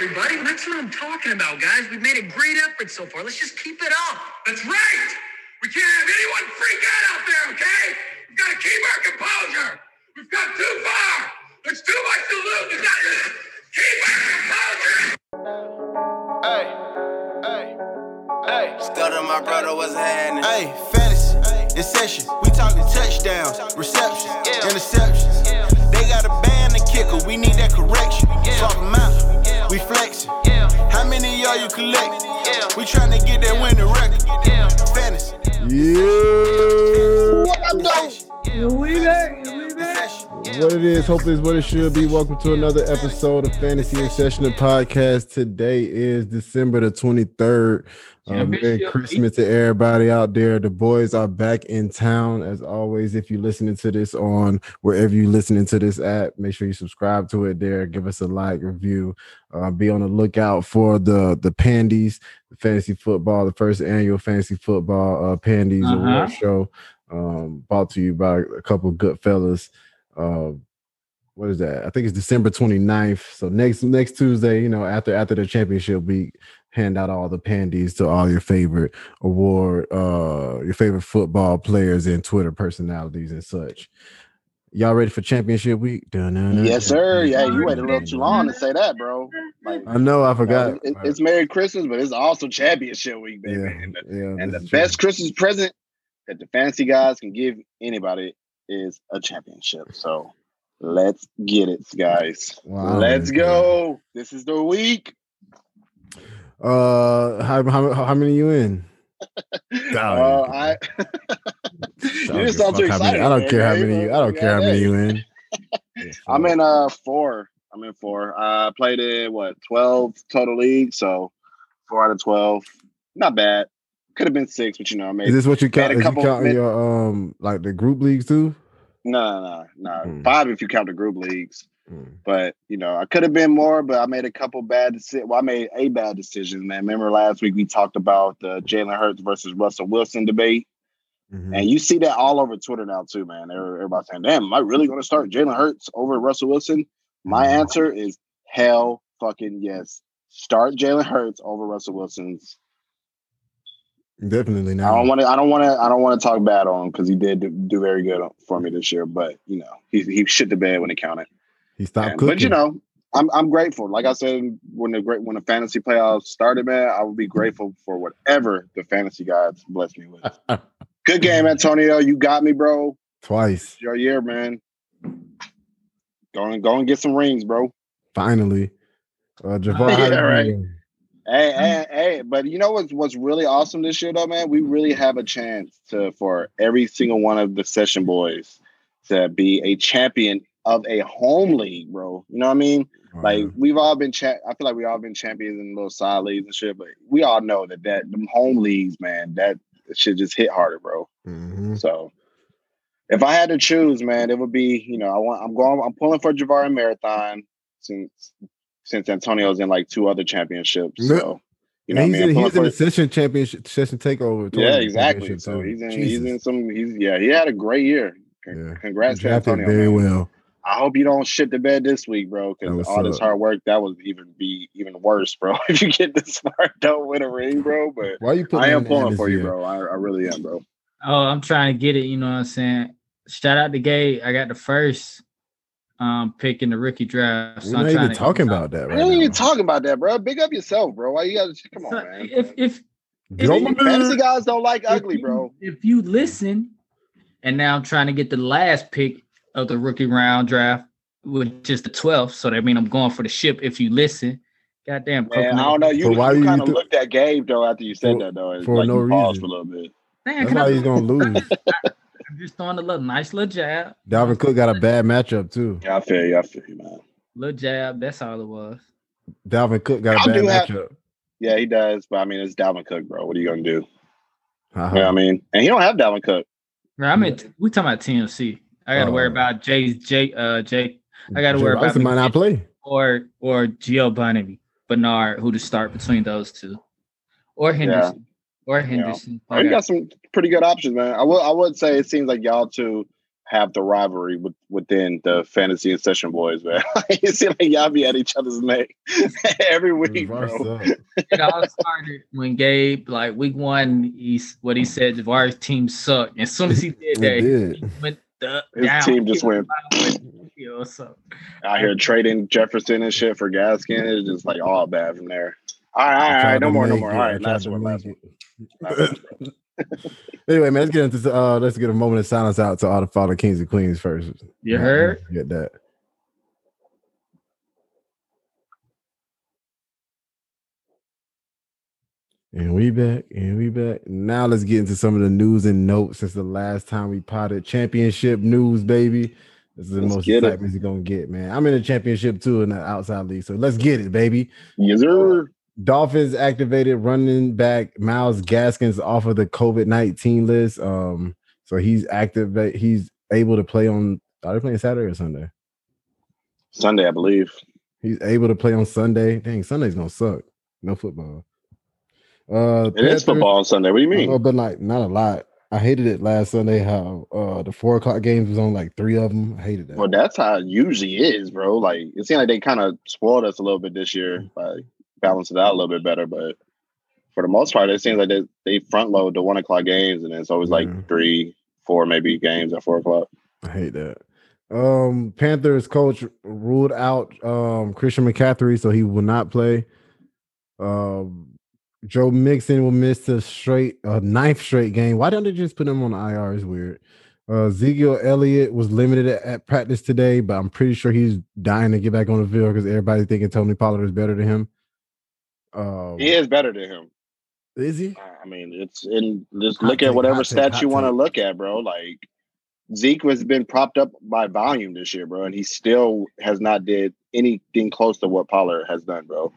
everybody. That's what I'm talking about, guys. We've made a great effort so far. Let's just keep it up. That's right. We can't have anyone freak out out there, okay? We've got to keep our composure. We've got too far. There's too much to lose. We've got to keep our composure. Hey, hey, hey. Still to my brother, what's happening? Hey, fantasy, in session. We talking touchdowns, receptions, Yeah. interceptions. Yeah. They got a band and kicker, we need that correction. Yeah. Swap 'em out, Yeah. We flexing. Yeah, How many y'all you collect? yeah, We trying to get that winning record. yeah. Fantasy. Yeah. What I'm doing? We back. We back. What What it is, hopefully is what it should be. Welcome to another episode of Fantasy in Session Podcast. Today is December the 23rd. Um, Merry Christmas to everybody out there. The boys are back in town. As always, if you're listening to this on wherever you're listening to this at, make sure you subscribe to it there. Give us a like, review. Uh, be on the lookout for the the Pandies, the fantasy football, the first annual fantasy football uh, Pandies Uh-huh. award show. Um, brought to you by a couple good fellas. Uh, what is that? I think it's December 29th. So next next Tuesday, you know, after after the championship week, hand out all the pandies to all your favorite award, uh, your favorite football players and Twitter personalities and such. Y'all ready for championship week? Dun-dun-dun. Yes, sir. Yeah, you waited a little too long to say that, bro. Like, I know, I forgot. uh, it- it's Merry Christmas, but it's also Championship Week, baby. yeah, And the, yeah, and the true. best Christmas present that the fantasy guys can give anybody is a championship. So let's get it, guys. Wow. let's go. This is the week. Uh, how how how many you in? Uh, I you just sound too Fuck many- excited. I don't care how many. You, I don't care how many you in. I'm in uh four. I'm in four. I played in what twelve total leagues, so four out of twelve. Not bad. Could have been six, but you know, I made Is this what you Made a count? Is you couple counting mid- your um like the group leagues too? no, no, no, Hmm. five if you count the group leagues. Mm. But you know, I could have been more, but I made a couple bad decisions. Well, I made a bad decision, man. Remember last week we talked about the Jalen Hurts versus Russell Wilson debate, Mhm. and you see that all over Twitter now too, man. They're- Everybody saying, "Damn, am I really going to start Jalen Hurts over Russell Wilson?" My Mhm. answer is hell, fucking yes. Start Jalen Hurts over Russell Wilson's. Definitely not. I don't want to. I don't want to. I don't want to talk bad on him because he did do, do very good for me this year. But you know, he he shit the bed when it counted. He stopped Man, cooking. But you know, I'm I'm grateful. Like I said, when the great when the fantasy playoffs started, man, I would be grateful for whatever the fantasy gods bless me with. Good game, Antonio. You got me, bro. twice. It's your year, man. Go and go and get some rings, bro. Finally, uh, Javar. Yeah, right. Hey, hey, hey! But you know what's what's really awesome this year, though, man. We really have a chance to for every single one of the session boys to be a champion of a home league, bro. You know what I mean? Like Uh, we've all been cha- I feel like we all been champions in little side leagues and shit, but we all know that that them home leagues, man, that should just hit harder, bro. mhm. So if I had to choose, man, it would be, you know, I want I'm going I'm pulling for Javari Marathon since since Antonio's in like two other championships. So you know what he's I mean? in, he's in the session championship, session takeover. yeah, exactly. So he's in Jesus. he's in some he's yeah, he had a great year. Con- Yeah. Congrats to Antonio. very man. well. I hope you don't shit the bed this week, bro. Because was all this hard work that would even be even worse, bro. If you get this far, don't win a ring, bro. But Why you I am pulling for you, bro. I, I really am, bro. Oh, I'm trying to get it. You know what I'm saying? Shout out to Gay. I got the first um pick in the rookie draft. We're So I'm not even talking about that I right ain't even talking about that, bro. Big up yourself, bro. Why you gotta come on, So man? if if Get on Fantasy guys don't like if ugly, you- bro. If you listen, and now I'm trying to get the last pick of the rookie round draft, which is the 12th. So that means I'm going for the ship. If you listen, goddamn, Man, I don't know. You, why you you kind of th- looked at Gabe though after you said For- that though. It's for like no you paused reason. for a little bit. Man, That's can I why be- he's gonna lose. I'm just throwing a little nice little jab. Dalvin Cook got a bad matchup too. Yeah, I feel you. I feel you, man. Little jab. That's all it was. Dalvin Cook got a bad do have- matchup. Yeah, he does. But I mean, it's Dalvin Cook, bro. What are you gonna do? Uh-huh. You know what I mean? And he don't have Dalvin Cook. Right, I'm at, we talking about TMC. I got to worry Oh. about Jay, Jay, uh, Jay, I gotta Jay worry about Robinson might not play. or or Giovani Bernard, who to start between those two, or Henderson, or Henderson. Oh, you got some pretty good options, man. I will. I would say it seems like y'all two have the rivalry with, within the fantasy and session boys, man. it seems like y'all be at each other's neck every week, bro. It all started when Gabe, like week one, he's what he said, Javari's team sucked. As soon as he did It that, he went the, His down. team just went You know, out here trading Jefferson and shit for Gaskin. It's just like all bad from there. All right, all right, all right, no more, no more. All right, last one, last one. Last one. anyway, man, let's get into uh let's get a moment of silence out to all the fallen kings and queens first. you heard? Get that. And we back, and we back. Now let's get into some of the news and notes since the last time we potted championship news, baby. This is the Let's most excitement you're gonna get, man. I'm in a championship too in the outside league, so let's get it, baby. Yes, sir. Dolphins activated running back Myles Gaskins off of the COVID nineteen list. Um, so he's active. He's able to play on. Are they playing Saturday or Sunday? Sunday, I believe. He's able to play on Sunday. Dang, Sunday's gonna suck. No football. Uh, It is football on Sunday. What do you mean? Oh, but like not a lot. I hated it last Sunday. How uh the four o'clock games was on like three of them. I hated that. Well, that's how it usually is, bro. Like it seemed like they kind of spoiled us a little bit this year by balancing it out a little bit better. But for the most part, it seems like they, they front load the one o'clock games, and it's always like three, four, maybe games at four o'clock. I hate that. Um, Panthers coach ruled out um Christian McCaffrey, so he will not play. Um, Joe Mixon will miss the straight uh, ninth straight game. Why don't they just put him on the IR? Is weird. Uh, Ezekiel Elliott was limited at, at practice today, but I'm pretty sure he's dying to get back on the field because everybody's thinking Tony Pollard is better than him. Um, He is better than him. is he? I mean, it's in just look at whatever stats you want to look at, bro. Like Zeke has been propped up by volume this year, bro, and he still has not did anything close to what Pollard has done, bro.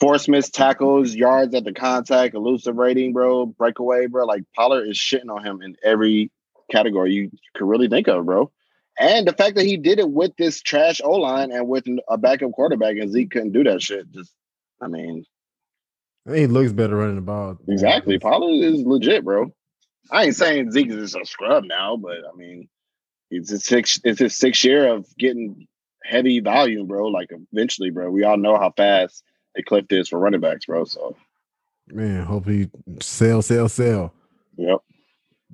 Force missed tackles, yards at the contact, elusive rating, bro, breakaway, bro. Like Pollard is shitting on him in every category you could really think of, bro. And the fact that he did it with this trash O line and with a backup quarterback, and Zeke couldn't do that shit. Just, I mean, I think he looks better running the ball. Exactly. Pollard is legit, bro. I ain't saying Zeke is a scrub now, but I mean, it's his six. It's his sixth year of getting heavy volume, bro. Like eventually, bro. We all know how fast the cliff is for running backs, bro. So, Man, hope he sell, sell, sell. yep.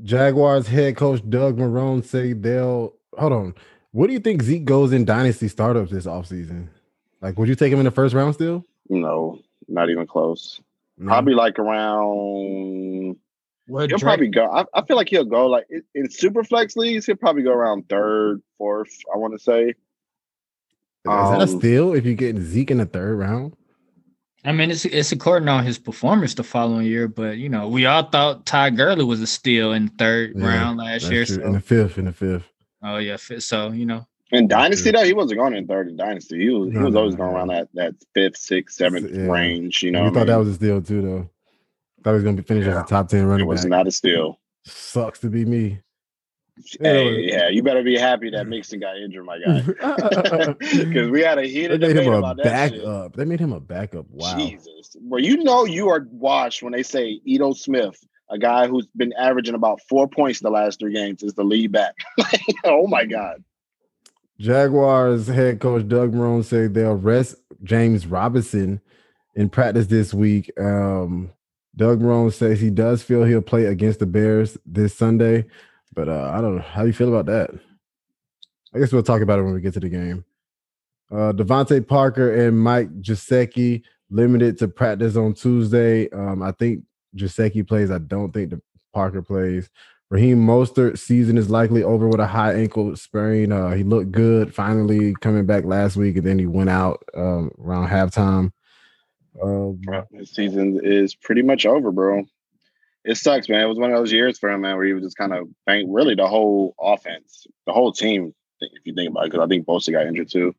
Jaguars head coach Doug Marrone say they'll hold on. What do you think Zeke goes in dynasty startups this offseason? Like, would you take him in the first round still? No, not even close. No? Probably like around. What He'll Drake- probably go. I, I feel like he'll go like in- in super flex leagues. He'll probably go around third, fourth. I want to say. Is that a um, steal if you get Zeke in the third round? I mean, it's it's according on his performance the following year, but you know, we all thought Ty Gurley was a steal in the third Yeah, round last year. So, In the fifth, in the fifth. oh yeah, fi- so you know, In Dynasty, Yeah. though, he wasn't going in third in Dynasty. He was he was no, always no, going no. around that that fifth, sixth, seventh Yeah. range. You know, You what I thought that was a steal too, though. Thought he was gonna be finished as a top ten it running was back. not a steal. Sucks to be me. Hey, Yeah. you better be happy that Mixon got injured, my guy. Because we had a They made him a about that shit. backup. They made him a backup. Wow. Jesus, well, you know you are washed when they say Ito Smith, a guy who's been averaging about four points the last three games, is the lead back. oh my god. Jaguars head coach Doug Marrone said they'll rest James Robinson in practice this week. Um, Doug Marrone says he does feel he'll play against the Bears this Sunday, but uh, I don't know. How do you feel about that? I guess we'll talk about it when we get to the game. Uh, DeVante Parker and Mike Gesicki limited to practice on Tuesday. Um, I think Gesicki plays. I don't think the Parker plays. Raheem Mostert season is likely over with a high ankle sprain. Uh, he looked good finally coming back last week, and then he went out um, around halftime. Um, season is pretty much over, bro. It sucks, man. It was one of those years for him, man, where he was just kind of bang, really the whole offense, the whole team, if you think about it, because I think Bosa got injured too.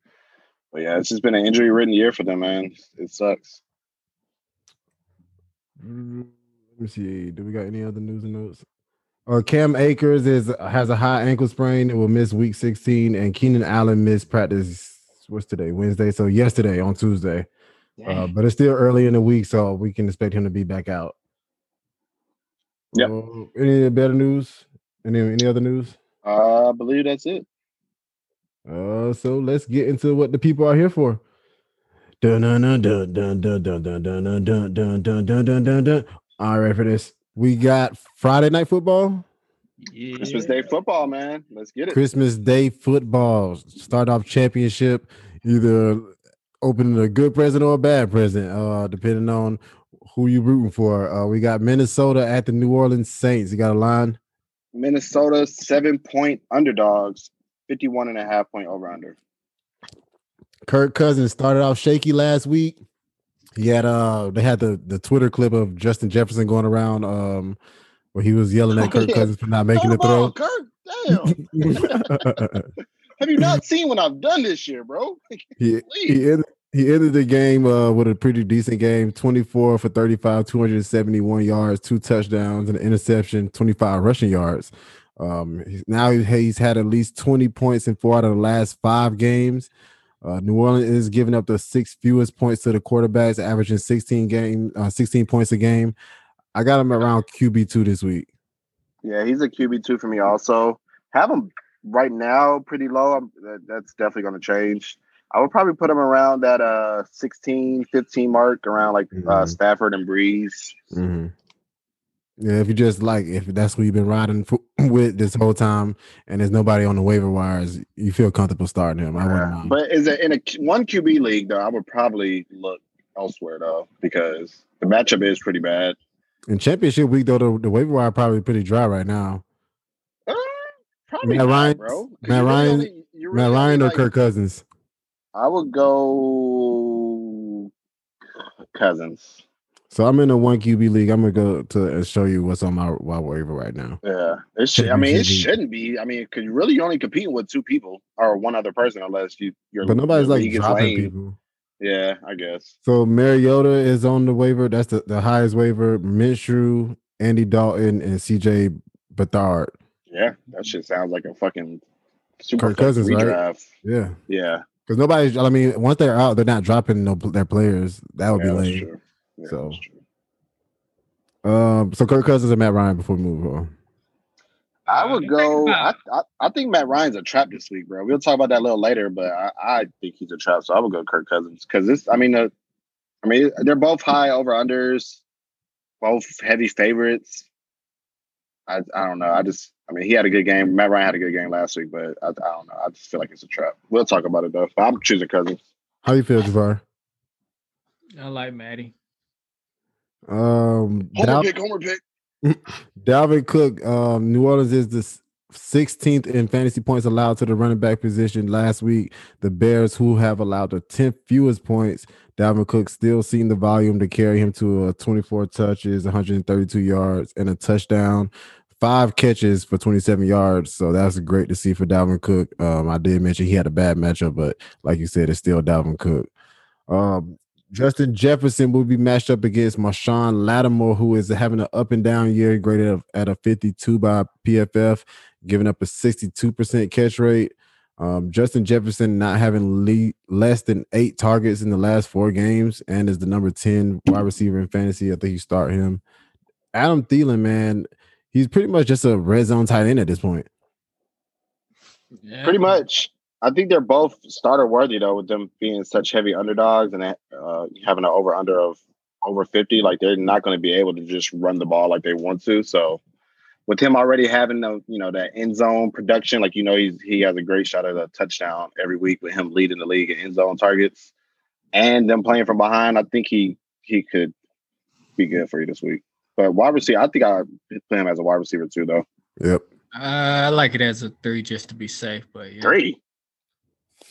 But yeah, it's just been an injury ridden year for them, man. It sucks. Mm, Let me see. Do we got any other news and notes? Or Cam Akers is has a high ankle sprain and will miss week 16, and Keenan Allen missed practice. What's today? Wednesday. So yesterday on Tuesday. Uh, but it's still early in the week, so we can expect him to be back out. Yep. Uh, any better news? Any any other news? Uh, I believe that's it. Uh, so let's get into what the people are here for. Dun dun dun dun dun dun dun dun dun dun dun dun dun dun dun dun dun. All right, for this, we got Friday night football, Yeah. Christmas Day football, man. Let's get it. Christmas Day football. Start off championship, either opening a good present or a bad present, uh, depending on who you rooting for. Uh, we got Minnesota at the New Orleans Saints. You got a line. Minnesota seven point underdogs, 51 and a half point over under. Kirk Cousins started off shaky last week. He had uh they had the the Twitter clip of Justin Jefferson going around um where he was yelling at Kirk. Cousins for not making the Throw throw. ball, Kirk. Damn. Have you not seen what I've done this year, bro? he, he ended he ended the game uh, with a pretty decent game 24 for 35 271 yards two touchdowns and an interception 25 rushing yards um he's, now he's had at least 20 points in four out of the last five games uh, New Orleans is giving up the six fewest points to the quarterbacks, averaging 16 game, uh, 16 points a game. I got him around QB two this week. Yeah, he's a QB two for me. Also, have him right now pretty low. I'm, that, that's definitely going to change. I would probably put him around that uh 16, 15 mark, around like uh, Mhm. Stafford and Brees. Mhm. Yeah, if you just like if that's who you've been riding for, with this whole time, and there's nobody on the waiver wires, you feel comfortable starting him. I wouldn't mind. But is it in a one QB league though? I would probably look elsewhere though because the matchup is pretty bad. In championship week, though, the, the waiver wire probably pretty dry right now. Uh, probably Matt not, Ryan- bro. 'Cause Matt you really Ryan- Matt really Ryan or like- Kirk Cousins? I would go Cousins. So I'm in a one QB league. I'm gonna go to and show you what's on my, my waiver right now. Yeah, it should. I mean, it shouldn't be. I mean, because you really you're only competing with two people or one other person, unless you. Your, But nobody's like dropping lame. people. Yeah, I guess. So Mariota is on the waiver. That's the, the highest waiver. Minshew, Andy Dalton, and CJ Beathard. Yeah, that shit sounds like a fucking super Kirk Cousins, right? Yeah, Yeah, because nobody's. I mean, once they're out, they're not dropping no their players. That would yeah, be that's lame. true. Yeah, So- that's true. Um, so Kirk Cousins and Matt Ryan before we move on. I Uh, would go. I, I I think Matt Ryan's a trap this week, bro. We'll talk about that a little later, but I, I think he's a trap. So I would go Kirk Cousins because this. I mean, uh, I mean they're both high over unders, both heavy favorites. I I don't know. I just I mean he had a good game. Matt Ryan had a good game last week, but I, I don't know. I just feel like it's a trap. We'll talk about it though. But I'm choosing Cousins. How do you feel, Javar? I like Maddie. Um, Homer Dal- pick. Homer pick. Dalvin Cook, um, New Orleans is the s- 16th in fantasy points allowed to the running back position last week. The Bears, who have allowed the 10th fewest points, Dalvin Cook still seen the volume to carry him to uh, 24 touches, 132 yards, and a touchdown. Five catches for 27 yards. So that's great to see for Dalvin Cook. Um, I did mention he had a bad matchup, but like you said, it's still Dalvin Cook. Um, Justin Jefferson will be matched up against Marshon Lattimore, who is having an up and down year, graded at a 52 by PFF, giving up a 62% catch rate. Um, Justin Jefferson not having le- less than eight targets in the last four games and is the number 10 wide receiver in fantasy. I think you start him. Adam Thielen, man, he's pretty much just a red zone tight end at this point. Yeah. Pretty much. I think they're both starter worthy though, with them being such heavy underdogs and uh, having an over under of over fifty. Like they're not going to be able to just run the ball like they want to. So with him already having the you know that end zone production, like you know he's he has a great shot at a touchdown every week with him leading the league in end zone targets, and them playing from behind. I think he he could be good for you this week. But wide receiver, I think I put him as a wide receiver too, though. Yep. Uh, I like it as a three just to be safe, but yeah. Three.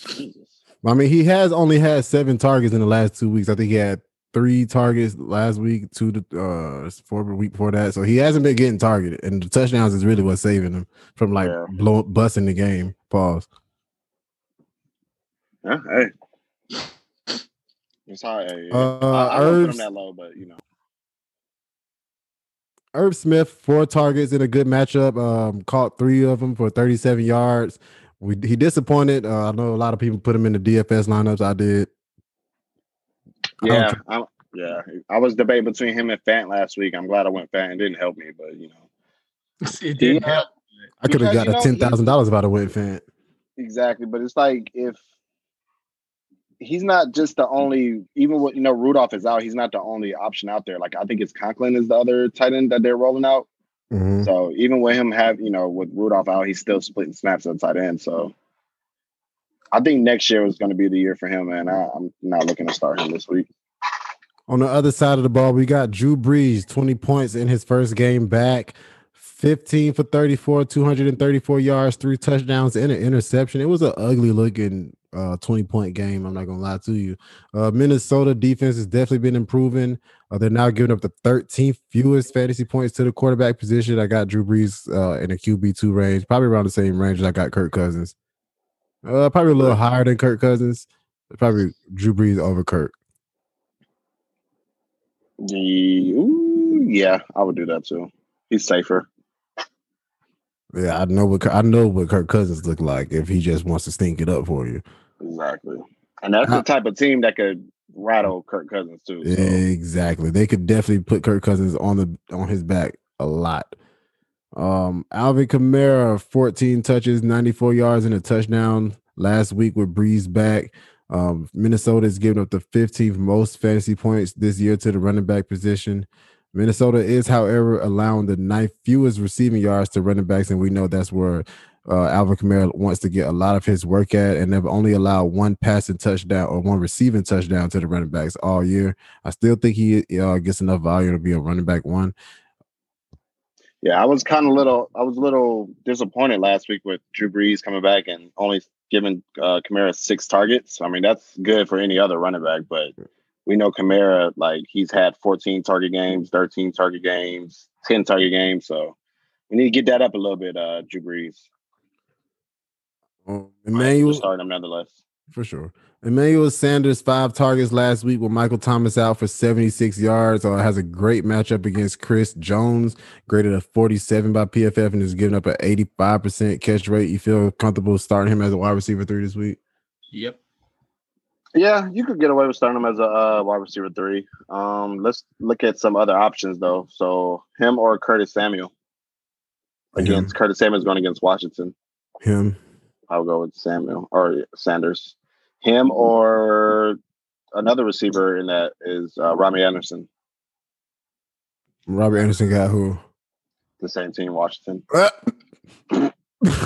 Jesus. I mean, he has only had seven targets in the last two weeks. I think he had three targets last week, two to uh four week before that. So he hasn't been getting targeted, and the touchdowns is really what's saving him from like Yeah. blow, busting the game. Pause. Yeah, hey. It's hard. Hey, Uh, I, I put him that low, but you know. Irv Smith, four targets in a good matchup. Um, caught three of them for 37 yards. We, he disappointed. Uh, I know a lot of people put him in the DFS lineups. I did. I don't Yeah, tr- I'm, yeah. I was debating between him and Fant last week. I'm glad I went Fant. It didn't help me, but you know. It didn't Yeah. help. I could have got a know, ten thousand dollars if I'd have went fan. Exactly, but it's like if he's not just the only, even with you know Rudolph is out, he's not the only option out there. Like I think it's Conklin is the other tight end that they're rolling out. Mhm. So even with him have you know with Rudolph out, he's still splitting snaps at tight end. So I think next year was going to be the year for him, and I, I'm not looking to start him this week. On the other side of the ball, we got Drew Brees, 20 points in his first game back, 15 for 34, 234 yards, three touchdowns, and an interception. It was an ugly looking uh, 20 point game. I'm not going to lie to you. Uh, Minnesota defense has definitely been improving. Uh, they're now giving up the 13th fewest fantasy points to the quarterback position. I got Drew Brees uh, in a QB2 range, probably around the same range as I got Kirk Cousins. Uh, probably a little higher than Kirk Cousins. Probably Drew Brees over Kirk. The, ooh, yeah, I would do that too. He's safer. Yeah, I know what I know what Kirk Cousins look like if he just wants to stink it up for you. Exactly, and that's the type of team that could rattle Kirk Cousins too. so. Exactly. They could definitely put Kirk Cousins on the on his back a lot. Um, Alvin Kamara, 14 touches, 94 yards, and a touchdown last week with Brees back. Um, Minnesota is giving up the 15th most fantasy points this year to the running back position. Minnesota is, however, allowing the ninth fewest receiving yards to running backs, and we know that's where uh, Alvin Kamara wants to get a lot of his work at, and they've only allowed one passing touchdown or one receiving touchdown to the running backs all year. I still think he uh, gets enough volume to be a running back one. Yeah, I was kind of little. I was a little disappointed last week with Drew Brees coming back and only giving uh, Kamara six targets. I mean, that's good for any other running back, but we know Kamara like he's had 14 target games, 13 target games, 10 target games. So we need to get that up a little bit, uh, Drew Brees. Um, Emmanuel, starting him nonetheless. For sure. Emmanuel Sanders, five targets last week with Michael Thomas out for 76 yards. Uh, has a great matchup against Chris Jones, graded a 47 by PFF, and is giving up an 85% catch rate. You feel comfortable starting him as a wide receiver three this week? Yep. Yeah, you could get away with starting him as a uh, wide receiver three. Um, let's look at some other options though. So him or Curtis Samuel against Curtis Samuel's going against Washington. Him. I'll go with Samuel or Sanders. Him or another receiver in that is uh, Rami Anderson, Robert Anderson got who? the same team, Washington. Uh,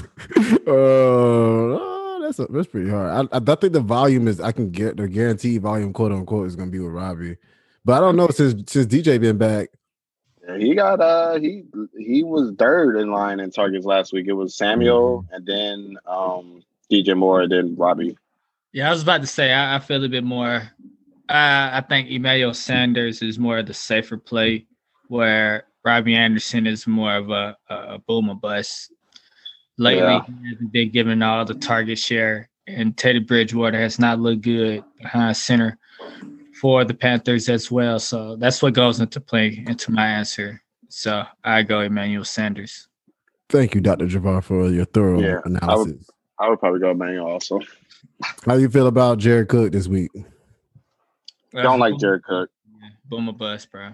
uh, that's a, that's pretty hard. I, I, I think the volume is I can get the guaranteed volume, quote unquote, is going to be with Robbie. But I don't know since since DJ been back. He got uh he he was third in line in targets last week. It was Samuel and then um DJ Moore and then Robbie. Yeah, I was about to say I, I feel a bit more. I I think Emmanuel Sanders is more of the safer play, where Robbie Anderson is more of a, a, a boom or bust. Lately, Yeah. he hasn't been given all the target share, and Teddy Bridgewater has not looked good behind center for the Panthers as well. So that's what goes into play into my answer. So I go Emmanuel Sanders. Thank you, Dr. Javar, for your thorough Yeah, I would- analysis. I would probably go Emmanuel also. How do you feel about Jared Cook this week? Don't uh, like Jared Cook. Boom or bust, bro.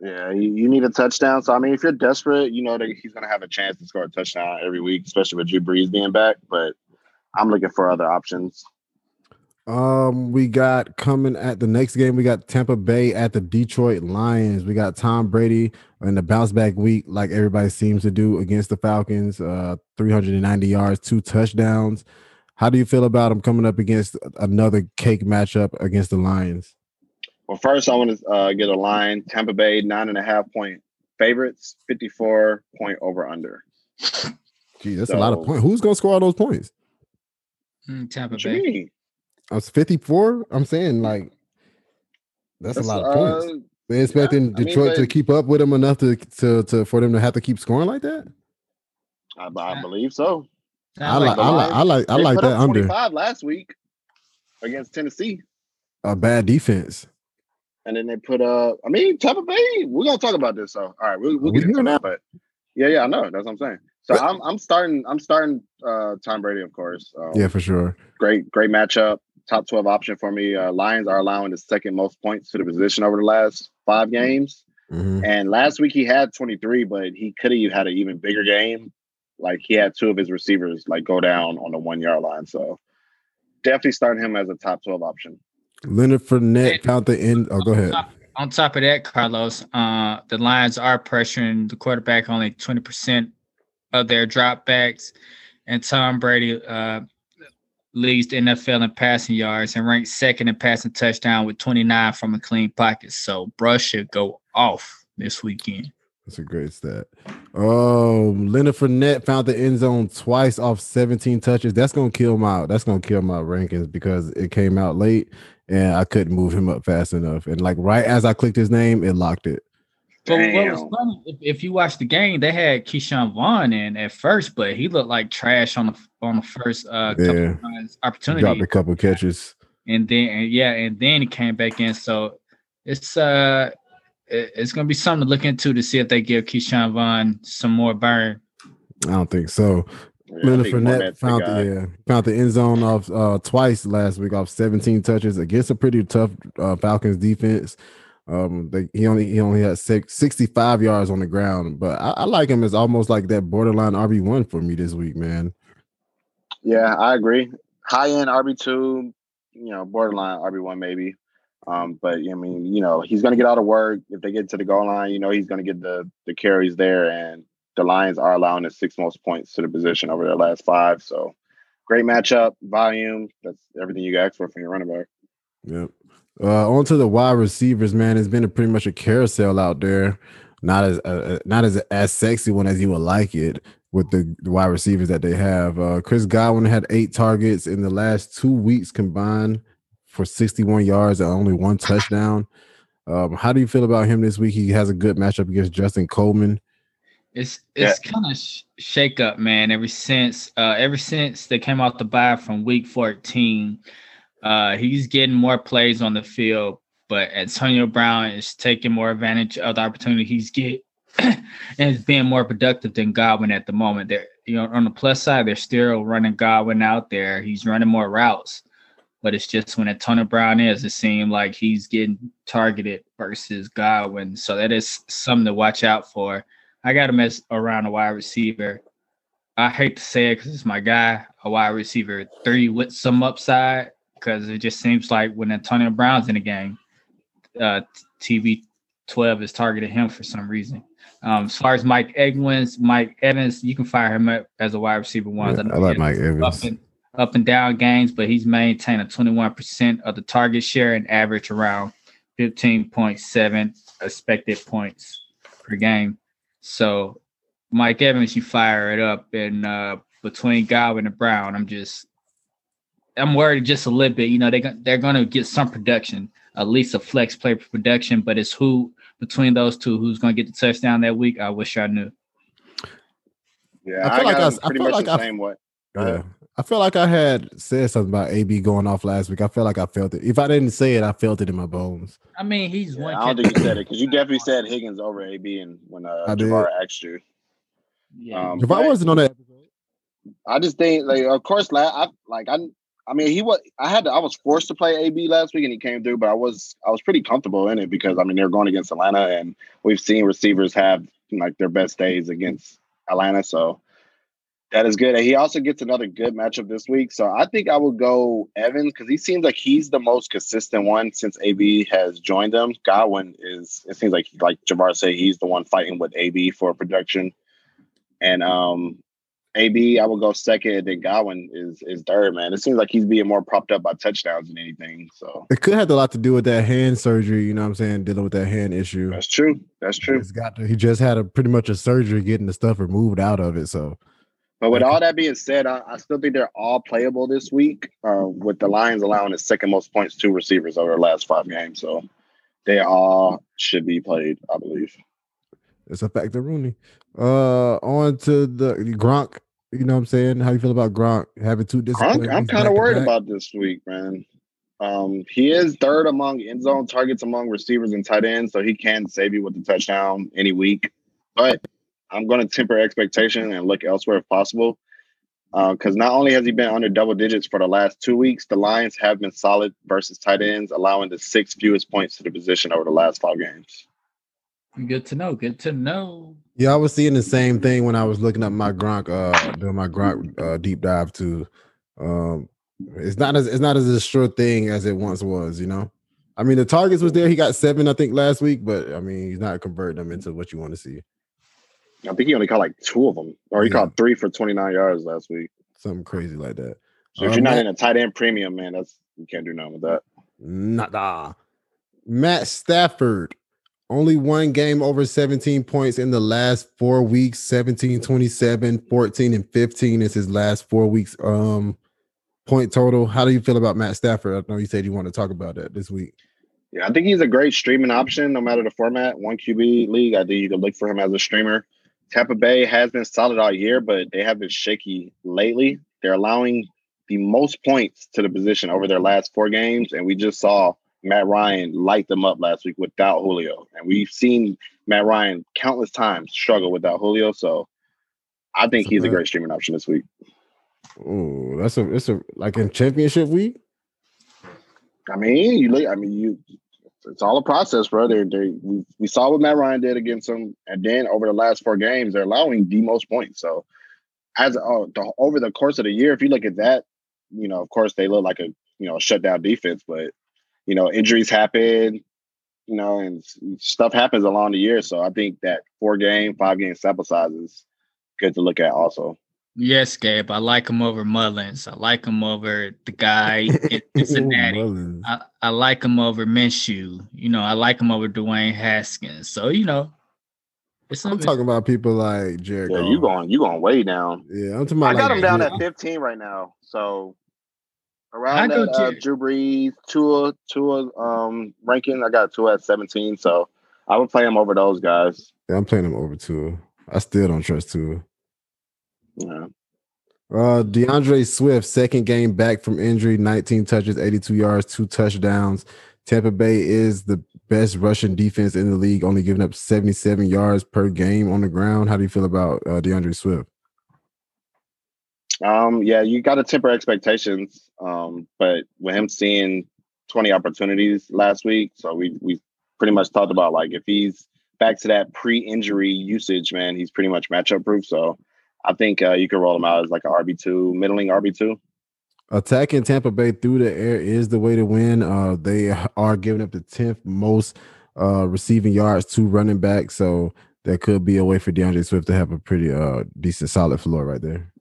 Yeah, you, you need a touchdown. So I mean, if you're desperate, you know that he's gonna have a chance to score a touchdown every week, especially with Drew Brees being back. But I'm looking for other options. Um, we got coming at the next game. We got Tampa Bay at the Detroit Lions. We got Tom Brady in the bounce back week, like everybody seems to do against the Falcons. Uh, 390 yards, two touchdowns. How do you feel about him coming up against another cake matchup against the Lions? Well, first I want to uh, get a line. Tampa Bay nine and a half point favorites, 54 point over under. Gee, that's a lot of points. Who's gonna score all those points? Mm, Tampa What you Bay. Mean? I was 54. I'm saying like that's, That's, a lot of points. uh, They expecting I mean, Detroit to keep up with them enough to, to to for them to have to keep scoring like that. I, I believe so. I Sounds like, the I like, I like, I like that under 25 last week against Tennessee. a bad defense. And then they put up, I mean, Tampa Bay, we're gonna talk about this. So all right, we'll, we'll get into here now. that. But yeah, yeah, I know. That's what I'm saying. So I'm I'm starting, I'm starting uh Tom Brady, of course. Um, Yeah, for sure. great, great matchup. Top 12 option for me. Uh, Lions are allowing the second most points to the position over the last five games. Mhm. And last week he had 23, but he could have had an even bigger game. like he had two of his receivers like go down on the one yard line. So definitely starting him as a top 12 option. Leonard Fournette found the end. Oh, go ahead. On top of that, Carlos, uh, the Lions are pressuring the quarterback only 20% of their dropbacks. And Tom Brady uh, leads the NFL in passing yards and ranks second in passing touchdown with 29 from a clean pocket. So Brush should go off this weekend. That's a great stat. Um, Leonard Fournette found the end zone twice off 17 touches. That's gonna kill my that's gonna kill my rankings because it came out late and I couldn't move him up fast enough. And like right as I clicked his name, it locked it. But what was funny, if, if, you watch the game, they had Ke'Shawn Vaughn in at first, but he looked like trash on the on the first uh yeah. opportunity. Dropped a couple catches. And then and yeah, and then he came back in. So it's uh it's gonna be something to look into to see if they give Ke'Shawn Vaughn some more burn. I don't think so. Yeah, Leonard Fournette found the, yeah, found the end zone off uh, twice last week off 17 touches against a pretty tough uh, Falcons defense. Um, they, he only he only had six, 65 yards on the ground, but I, I like him as almost like that borderline RB one for me this week, man. Yeah, I agree. High end RB two, you know, borderline RB one maybe. Um, but I mean, you know, he's to get all the work. If they get to the goal line, you know, he's to get the the carries there. And the Lions are allowing the six most points to the position over their last five. So great matchup, volume. That's everything you ask for from your running back. Yep. Uh, on to the wide receivers, man. It's been a pretty much a carousel out there. Not as uh, uh, not as as sexy one as you would like it with the, the wide receivers that they have. Uh, Chris Godwin had eight targets in the last two weeks combined for 61 yards and only one touchdown. Um, how do you feel about him this week? He has a good matchup against Justin Coleman. It's it's yeah. kind of sh- shake up, man. Ever since uh, ever since they came out the bye from week 14, uh, he's getting more plays on the field, but Antonio Brown is taking more advantage of the opportunity he's get and is being more productive than Godwin at the moment. They're you know on the plus side, they're still running Godwin out there. He's running more routes, but it's just when Antonio Brown is, it seems like he's getting targeted versus Godwin. So that is something to watch out for. I got him as around a wide receiver. I hate to say it because it's my guy, a wide receiver three with some upside because it just seems like when Antonio Brown's in the game, uh, TB 12 is targeting him for some reason. Um, as far as Mike Evans, Mike Evans, you can fire him up as a wide receiver one. Yeah, I, I like Mike Evans. Up and, up and down games, but he's maintained a 21% of the target share and average around 15.7 expected points per game. So Mike Evans, you fire it up, and uh, between Godwin and Brown, I'm just I'm worried just a little bit. You know, they they're going to get some production, at least a flex play production, but it's who between those two who's going to get the touchdown that week. I wish I knew. Yeah, I feel I like I, pretty I feel much like the I, same way. Yeah. I feel like I had said something about AB going off last week. I feel like I felt it. If I didn't say it, I felt it in my bones. I mean, he's yeah, one. I don't think you said it because you definitely said Higgins over AB, and when uh, I Javar asked you, yeah, um, Javar wasn't on that. I just think, like, of course, like I like I I mean, he was. I had. To, I was forced to play AB last week, and he came through. But I was. I was pretty comfortable in it because I mean they're going against Atlanta, and we've seen receivers have like their best days against Atlanta. So that is good. And he also gets another good matchup this week. So I think I would go Evans because he seems like he's the most consistent one since AB has joined them. Godwin is. It seems like like Javar said, he's the one fighting with AB for production. And um, AB, I would go second, and then Godwin is is third. Man, it seems like he's being more propped up by touchdowns than anything. So it could have a lot to do with that hand surgery. You know what I'm saying? Dealing with that hand issue. That's true. That's true. He's got to, he just had a pretty much a surgery getting the stuff removed out of it. So, but with all that being said, I, I still think they're all playable this week. Uh, with the Lions allowing the second most points to receivers over the last five games, so they all should be played. I believe. It's a factor, Rooney. Uh, on to the Gronk you know what I'm saying? How you feel about Gronk having two disciplines? I'm kind of worried about this week, man. Um, he is third among end zone targets among receivers and tight ends, so he can save you with the touchdown any week. But I'm going to temper expectation and look elsewhere if possible. Because uh, not only has he been under double digits for the last two weeks, the Lions have been solid versus tight ends, allowing the six fewest points to the position over the last five games. Good to know. Good to know. Yeah, I was seeing the same thing when I was looking up my Gronk, uh, doing my Gronk uh, deep dive too. Um, it's not as it's not as a sure thing as it once was, you know. I mean, the targets was there. He got seven, I think, last week, but I mean, he's not converting them into what you want to see. I think he only caught like two of them, or he Yeah. caught three for 29 yards last week. Something crazy like that. So if Uh, you're not Matt- in a tight end premium, man, that's you can't do nothing with that. Nah, Matt Stafford, only one game over 17 points in the last four weeks 17, 27, 14, and 15 is his last four weeks um point total. How do you feel about Matt Stafford? I know you said you want to talk about that this week. Yeah, I think he's a great streaming option no matter the format. One QB league, I think you can look for him as a streamer. Tampa Bay has been solid all year, but they have been shaky lately. They're allowing the most points to the position over their last four games, and we just saw Matt Ryan light them up last week without Julio, and we've seen Matt Ryan countless times struggle without Julio. So I think he's a great streaming option this week. Oh, that's a it's a like in championship week. I mean, you look. I mean, you. It's all a process, bro. They, they, we, we saw what Matt Ryan did against them, and then over the last four games, they're allowing the most points. So, as uh, the, over the course of the year, if you look at that, you know, of course, they look like a you know shut down defense, but you know, injuries happen, you know, and stuff happens along the year. So, I think that four game, five game sample size is good to look at. Also, Yes, Gabe. I like him over Mullens. I like him over the guy in Cincinnati. Mullens. I, I like him over Minshew. You know, I like him over Dwayne Haskins. So, you know, it's I'm talking about people like Jared. yeah, Goff. you going you going way down. Yeah, I'm talking about. I got like him down Jared- at 15 right now. So I around go that uh, Jared. Drew Brees, Tua, Tua um ranking, I got Tua at 17. So I would play him over those guys. Yeah, I'm playing him over Tua. I still don't trust Tua. Yeah. Uh, D'Andre Swift, second game back from injury, 19 touches, 82 yards, two touchdowns. Tampa Bay is the best rushing defense in the league, only giving up 77 yards per game on the ground. How do you feel about uh, D'Andre Swift? Um, yeah, you got to temper expectations. Um, but with him seeing 20 opportunities last week, so we we pretty much talked about like if he's back to that pre-injury usage, man, he's pretty much matchup proof. So I think uh, you can roll him out as like a RB two, middling RB two. Attacking Tampa Bay through the air is the way to win. Uh, they are giving up the 10th most uh, receiving yards to running back. So that could be a way for D'Andre Swift to have a pretty uh, decent, solid floor right there.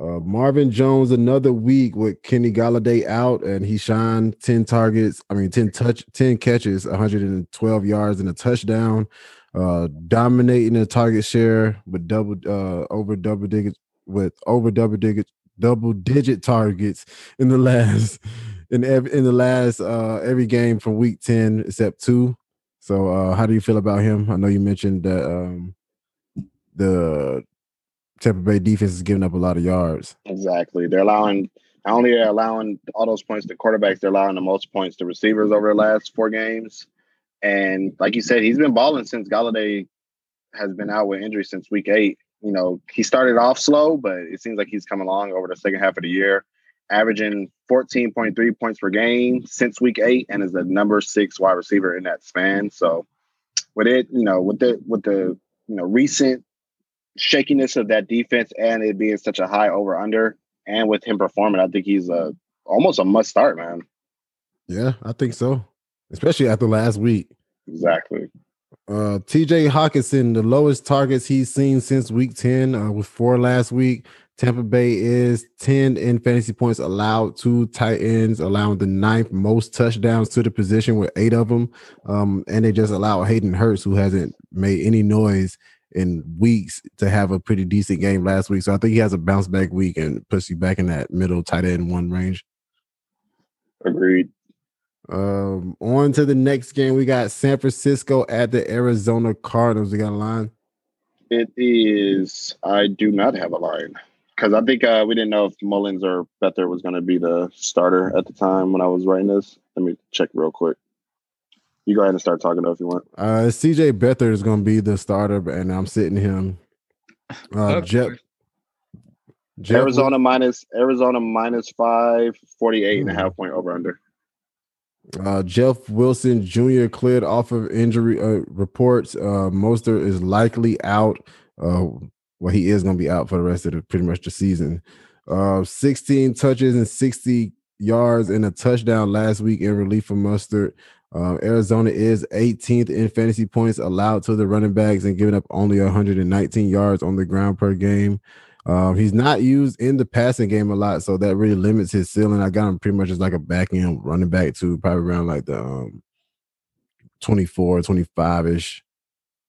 Uh, Marvin Jones, another week with Kenny Golladay out, and he shined 10 targets. I mean, 10 touch, 10 catches, 112 yards, and a touchdown. Uh, dominating the target share with double, uh, over double digits, with over double digits, double digit targets in the last, in every, in the last, uh, every game from week 10 except two. So, uh, how do you feel about him? I know you mentioned that, um, the Tampa Bay defense is giving up a lot of yards. Exactly. They're allowing not only are allowing all those points to quarterbacks, they're allowing the most points to receivers over the last four games. And like you said, he's been balling since Golladay has been out with injury since week eight. You know, he started off slow, but it seems like he's come along over the second half of the year, averaging 14.3 points per game since week eight, and is the number six wide receiver in that span. So with it, you know, with the with the you know recent shakiness of that defense and it being such a high over under and with him performing, I think he's a almost a must start, man. Yeah, I think so. Especially after last week. Exactly. Uh TJ Hockenson, the lowest targets he's seen since week 10 uh, with four last week. Tampa Bay is 10 in fantasy points allowed to tight ends, allowing the ninth most touchdowns to the position with eight of them. Um, and they just allow Hayden Hurst, who hasn't made any noise in weeks, to have a pretty decent game last week. So I think he has a bounce back week and puts you back in that middle tight end one range. Agreed. Um, on to the next game. We got San Francisco at the Arizona Cardinals. We got a line. It is I do not have a line. Because I think uh, we didn't know if Mullens or Better was going to be the starter at the time when I was writing this. Let me check real quick. You go ahead and start talking though if you want. Uh, CJ Beathard is going to be the starter, and I'm sitting him. Uh, Jeff. Jeff Arizona minus Arizona minus five, 48 and a half point over under. Uh, Jeff Wilson Jr. cleared off of injury uh, reports. Uh, Mostert is likely out. Uh, well, he is going to be out for the rest of the pretty much the season. Uh, 16 touches and 60 yards and a touchdown last week in relief for Mostert. Uh, Arizona is 18th in fantasy points allowed to the running backs and giving up only 119 yards on the ground per game. Um, he's not used in the passing game a lot, so that really limits his ceiling. I got him pretty much as like a back end running back too, probably around like the um, 24, 25 ish.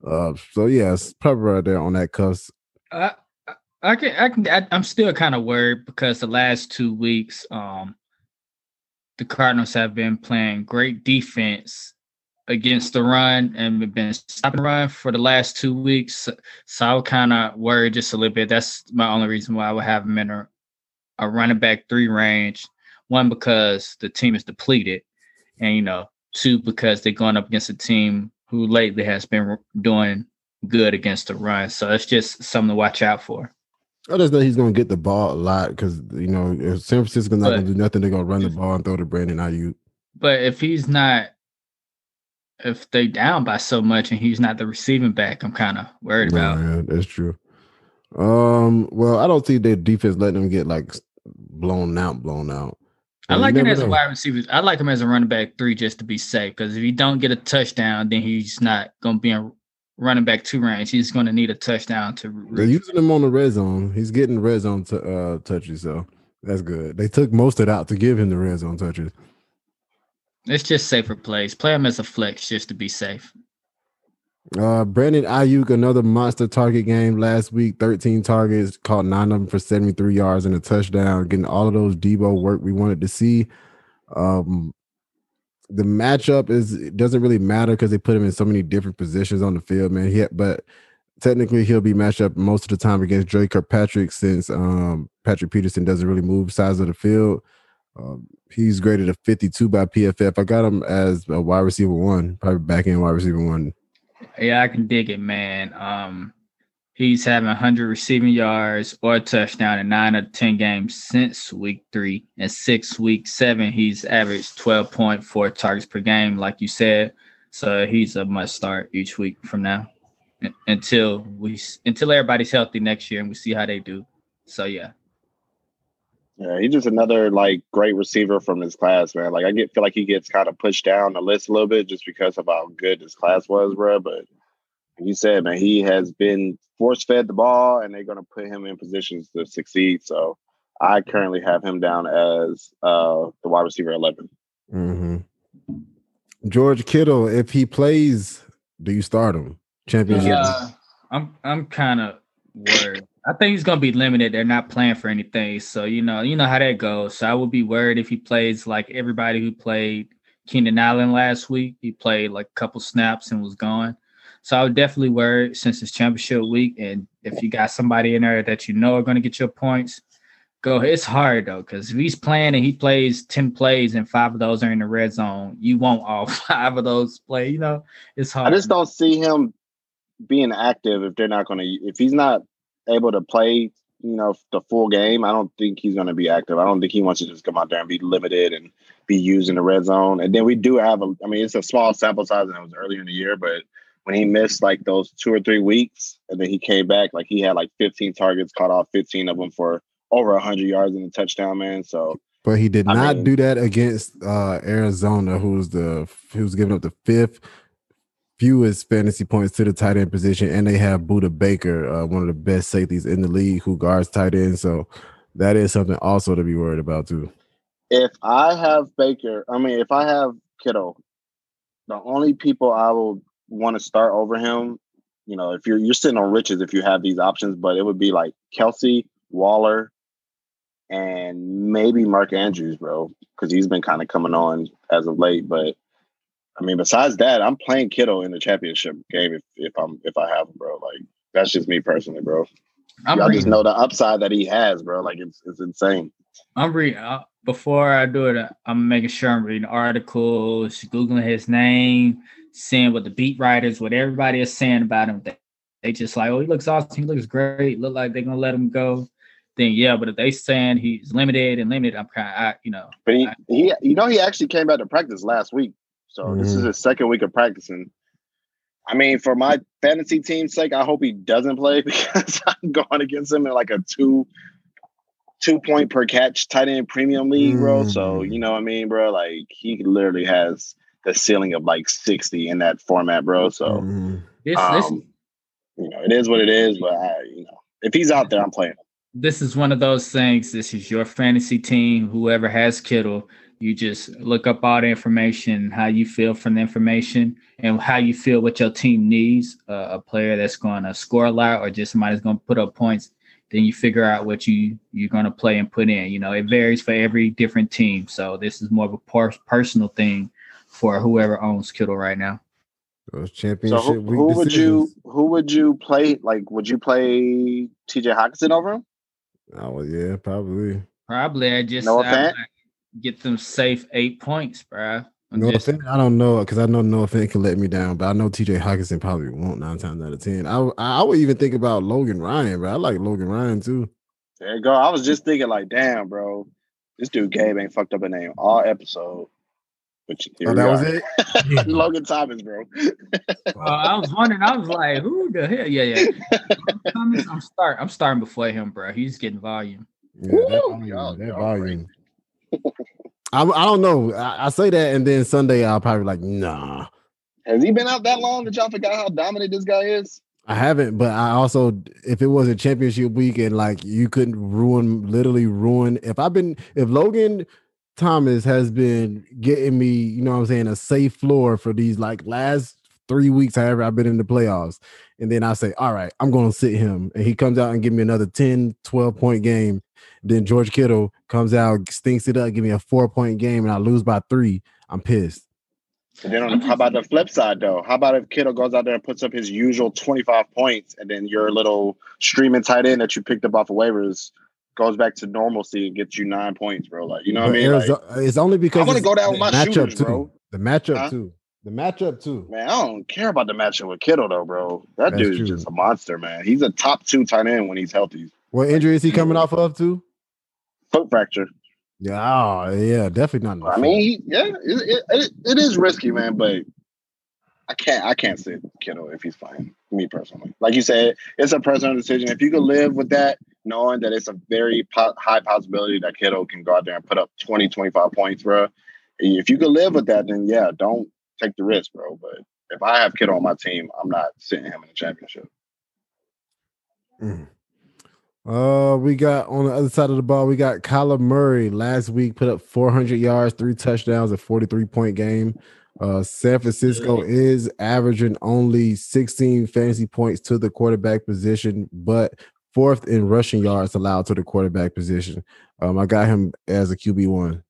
Uh, so yeah, it's probably right there on that cusp. I, I can, I can, I, I'm still kind of worried because the last two weeks, um, the Cardinals have been playing great defense against the run and we've been stopping run for the last two weeks. So I was kind of worried just a little bit. That's my only reason why I would have him in a, a running back three range. One, because the team is depleted. And, you know, two, because they're going up against a team who lately has been doing good against the run. So it's just something to watch out for. I just know he's going to get the ball a lot because, you know, if San Francisco's not going to do nothing, they're going to run the ball and throw to Brandon Aiyuk. But if he's not if they down by so much and he's not the receiving back, I'm kind of worried about. Yeah, that's true. Um, well, I don't see their defense letting them get like blown out, blown out. I like him as know. a wide receiver. I like him as a running back three just to be safe. Because if he don't get a touchdown, then he's not gonna be in running back two range. He's gonna need a touchdown to. Reach. They're using him on the red zone. He's getting red zone to, uh, touches, so that's good. They took most of it out to give him the red zone touches. It's just safer plays. Play him as a flex just to be safe. Uh, Brandon Aiyuk, another monster target game last week. 13 targets, caught nine of them for 73 yards and a touchdown, getting all of those Deebo work we wanted to see. Um, the matchup is it doesn't really matter because they put him in so many different positions on the field, man. He, but technically he'll be matched up most of the time against Dre Kirkpatrick since um, Patrick Peterson doesn't really move size of the field. Um, he's graded a 52 by PFF. I got him as a wide receiver one, probably back end wide receiver one. Yeah, I can dig it, man. Um, he's having 100 receiving yards or a touchdown in nine of 10 games since week three. And six week seven, he's averaged 12.4 targets per game, like you said. So he's a must start each week from now until we until everybody's healthy next year and we see how they do. So yeah. Yeah, he's just another like great receiver from his class, man. Like I get feel like he gets kind of pushed down the list a little bit just because of how good his class was, bro. But like you said, man, he has been force fed the ball, and they're gonna put him in positions to succeed. So I currently have him down as uh the wide receiver 11 mm-hmm. George Kittle, if he plays, do you start him? Championship. Yeah, I'm I'm kind of worried. I think he's gonna be limited. They're not playing for anything, so you know, you know how that goes. So I would be worried if he plays like everybody who played Keenan Allen last week. He played like a couple snaps and was gone. So I would definitely worry since it's championship week, and if you got somebody in there that you know are gonna get your points, go. It's hard though, because if he's playing and he plays ten plays and five of those are in the red zone, you want all five of those play. You know, it's hard. I just don't see him being active if they're not going to if he's not able to play, you know, the full game, I don't think he's going to be active. I don't think he wants to just come out there and be limited and be used in the red zone. And then we do have a, I mean, it's a small sample size and it was earlier in the year, but when he missed like those two or three weeks and then he came back, like he had like 15 targets, caught off 15 of them for over 100 yards in the touchdown, man. So, but he did I not mean, do that against uh, Arizona, who's the who's giving up the fifth fewest fantasy points to the tight end position, and they have Budda Baker, uh, one of the best safeties in the league, who guards tight end. So that is something also to be worried about too. If I have Baker, I mean, if I have Kittle, the only people I will want to start over him, you know, if you're you're sitting on riches if you have these options, but it would be like Kelsey, Waller, and maybe Mark Andrews, bro, because he's been kind of coming on as of late. But I mean, besides that, I'm playing Kittle in the championship game if, if I'm if I have him, bro. Like that's just me personally, bro. I'm I just know the upside that he has, bro. Like it's it's insane. I'm reading uh, before I do it. I'm making sure I'm reading articles, googling his name, seeing what the beat writers, what everybody is saying about him. They, they just like, oh, he looks awesome. He looks great. Look like they're gonna let him go. then yeah. But if they saying he's limited and limited, I'm kind of, you know, But he, I- he, you know, he actually came back to practice last week. So this is Mhm. his second week of practicing. I mean, for my fantasy team's sake, I hope he doesn't play because I'm going against him in like a two, two point per catch tight end premium league, bro. So Mm. you know what I mean, bro? Like he literally has the ceiling of like 60 in that format, bro. So Mhm. this this um, you know, it is what it is. But I, you know, if he's out there, I'm playing. him. this is one of those things. This is your fantasy team. Whoever has Kittle, you just look up all the information, how you feel from the information, and how you feel what your team needs. Uh, a player that's going to score a lot, or just somebody's going to put up points. Then you figure out what you you're going to play and put in. You know, it varies for every different team. So this is more of a per- personal thing for whoever owns Kittle right now. Those So who, week who would you who would you play? Like, would you play T.J. Hockenson over him? Oh well, yeah, probably. Probably I just Noah I Fant? get them safe eight points, bro. I'm Noah just- Fant, I don't know because I know Noah Fant can let me down, but I know TJ Hockenson probably won't nine times out of ten. I I would even think about Logan Ryan, but I like Logan Ryan too. There you go. I was just thinking, like, damn, bro, this dude Gabe ain't fucked up a name all episode. But here Oh, that was are. it. Logan Thomas, bro. Uh, I was wondering. I was like, "Who the hell?" Yeah, yeah. Thomas, I'm start. I'm starting before him, bro. He's getting volume. Yeah, that volume. Y'all- that y'all volume. I, I don't know. I, I say that, and then Sunday I'll probably like, nah, Has he been out that long that y'all forgot how dominant this guy is? I haven't. But I also, if it was a championship week and like you couldn't ruin, literally ruin. If I've been, if Logan Thomas has been getting me, you know what I'm saying, a safe floor for these like last three weeks, however I've been in the playoffs. And then I say, all right, I'm going to sit him. And he comes out and give me another 10, 12 point game. Then George Kittle comes out, stinks it up, give me a four point game, and I lose by three. I'm pissed. And then on the, how about the flip side though? How about if Kittle goes out there and puts up his usual 25 points and then your little streaming tight end that you picked up off of waivers goes back to normalcy and gets you nine points, bro? Like, you know what I But mean? Like, uh, it's only because I wanna go down with my matchup shooters, too. bro. The matchup Huh? too. The matchup too. Man, I don't care about the matchup with Kittle though, bro. That That's dude's true. just a monster, man. He's a top two tight end when he's healthy. What injury is he coming off of too? Foot fracture. Yeah, oh, yeah, definitely not. I mean, he, yeah, it, it, it, it is risky, man. But I can't, I can't sit Kittle if he's fine. Me personally, like you said, it's a personal decision. If you can live with that, knowing that it's a very po- high possibility that Kittle can go out there and put up 20, 25 points, bro. If you can live with that, then yeah, don't take the risk, bro. But if I have Kittle on my team, I'm not sitting him in the championship. Mm. Uh, we got on the other side of the ball, we got Kyler Murray last week put up 400 yards, three touchdowns, a 43 point game. Uh, San Francisco is averaging only 16 fantasy points to the quarterback position, but fourth in rushing yards allowed to the quarterback position. Um, I got him as a QB one.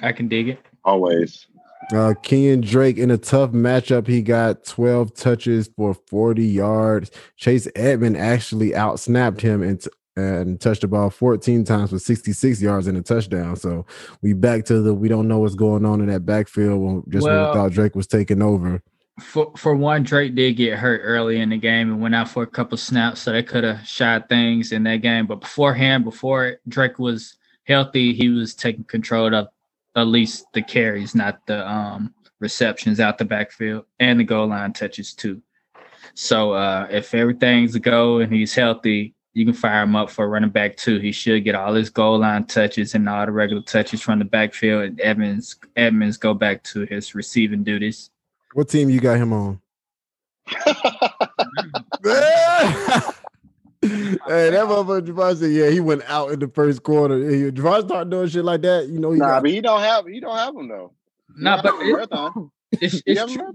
I can dig it. Always. Uh, Kenyon Drake in a tough matchup, he got 12 touches for 40 yards. Chase Edmond actually outsnapped him and t- and touched the ball 14 times for 66 yards and a touchdown. So we back to the we don't know what's going on in that backfield when, just when we thought Drake was taking over. For for one, Drake did get hurt early in the game and went out for a couple snaps, so they could have shot things in that game. But beforehand, before Drake was healthy, he was taking control of at least the carries, not the um receptions out the backfield and the goal line touches too. So uh if everything's a go and he's healthy, you can fire him up for running back too. He should get all his goal line touches and all the regular touches from the backfield. And Edmonds Edmonds go back to his receiving duties. What team you got him on? hey, that motherfucker Javon said, yeah, he went out in the first quarter. Hey, Javon start doing shit like that, you know, he Nah, got, but he don't have he don't have him though. No, Yeah, but it- marathon. it's, it's true.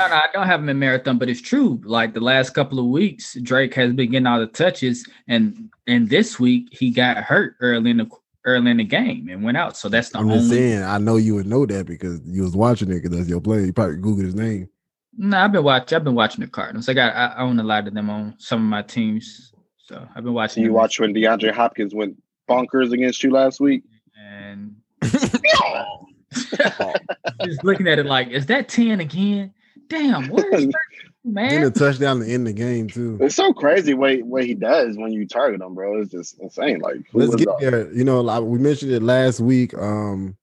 Marathon? No, no, I don't have him in marathon, but it's true. Like the last couple of weeks, Drake has been getting all the touches, and and this week he got hurt early in the early in the game and went out. So that's the I'm only. just saying, I know you would know that because you was watching it because that's your play. You probably Googled his name. No, I've been watching. I've been watching the Cardinals. I got. I own a lot of them on some of my teams, so I've been watching. You them. watch when DeAndre Hopkins went bonkers against you last week. and just looking at it like, is that ten again? Damn, where is Then man. a touchdown to end the game too. It's so crazy what what he does when you target him, bro. It's just insane. Like Let's get up? there. You know, like we mentioned it last week. Um,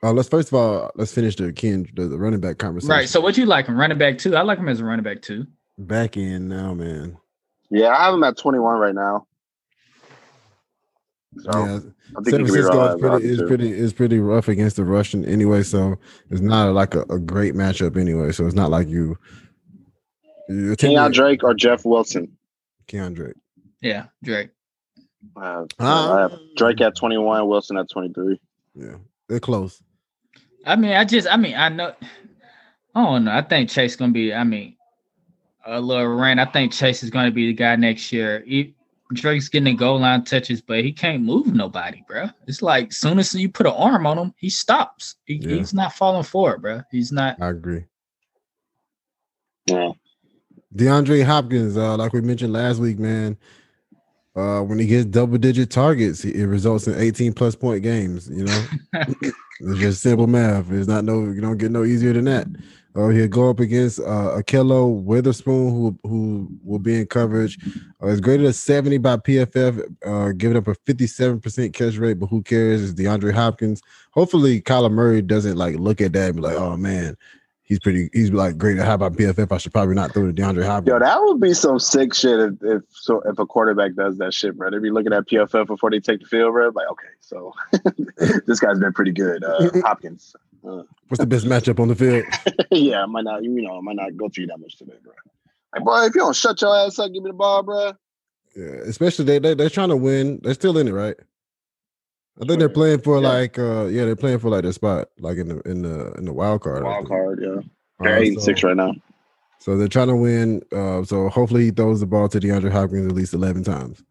uh, let's first of all let's finish the Ken the, the running back conversation. Right. So what you like him? Running back too? I like him as a running back too. back in now, man. Yeah, I have him at 21 right now. So yeah, I think San he could be Francisco is pretty is pretty is pretty rough against the Russian anyway. So it's not like a, a great matchup anyway. So it's not like you. you're Kenyon attempting- Drake or Jeff Wilson. Keon Drake. Yeah, Drake. Uh. I have Drake at 21, Wilson at 23. Yeah, they're close. I mean, I just, I mean, I know. I don't know. I think Chase gonna be. I mean, a little rant. I think Chase is gonna be the guy next year. He, Drake's getting the goal line touches, but he can't move nobody, bro. It's like soon as you put an arm on him, he stops. He, Yeah. He's not falling forward, bro. He's not. I agree. Yeah. DeAndre Hopkins, uh, like we mentioned last week, man. Uh, when he gets double digit targets, it results in 18 plus point games. You know, it's just simple math. It's not no, you don't get no easier than that. Oh, he'll go up against uh Ahkello Witherspoon, who who will be in coverage. Uh, it's graded at 70 by PFF, uh, giving up a 57% catch rate, but who cares? It's DeAndre Hopkins. Hopefully, Kyler Murray doesn't like look at that and be like, oh man, he's pretty, he's like great. How about PFF? I should probably not throw to DeAndre Hopkins. Yo, that would be some sick shit if, if so if a quarterback does that shit, bro. They'd be looking at PFF before they take the field, bro. Like, okay, so this guy's been pretty good. Uh, Hopkins. Uh, What's the best matchup on the field? yeah, I might not, you know, I might not go you that much today, bro. Like, boy, if you don't shut your ass up, give me the ball, bro. Yeah, especially they, they they're trying to win. They're still in it, right? I think they're playing for Yeah. like uh yeah, they're playing for like their spot, like in the in the in the wild card. Wild card, yeah. Uh, They're eight and so- six right now. So they're trying to win. Uh, so hopefully he throws the ball to DeAndre Hopkins at least eleven times,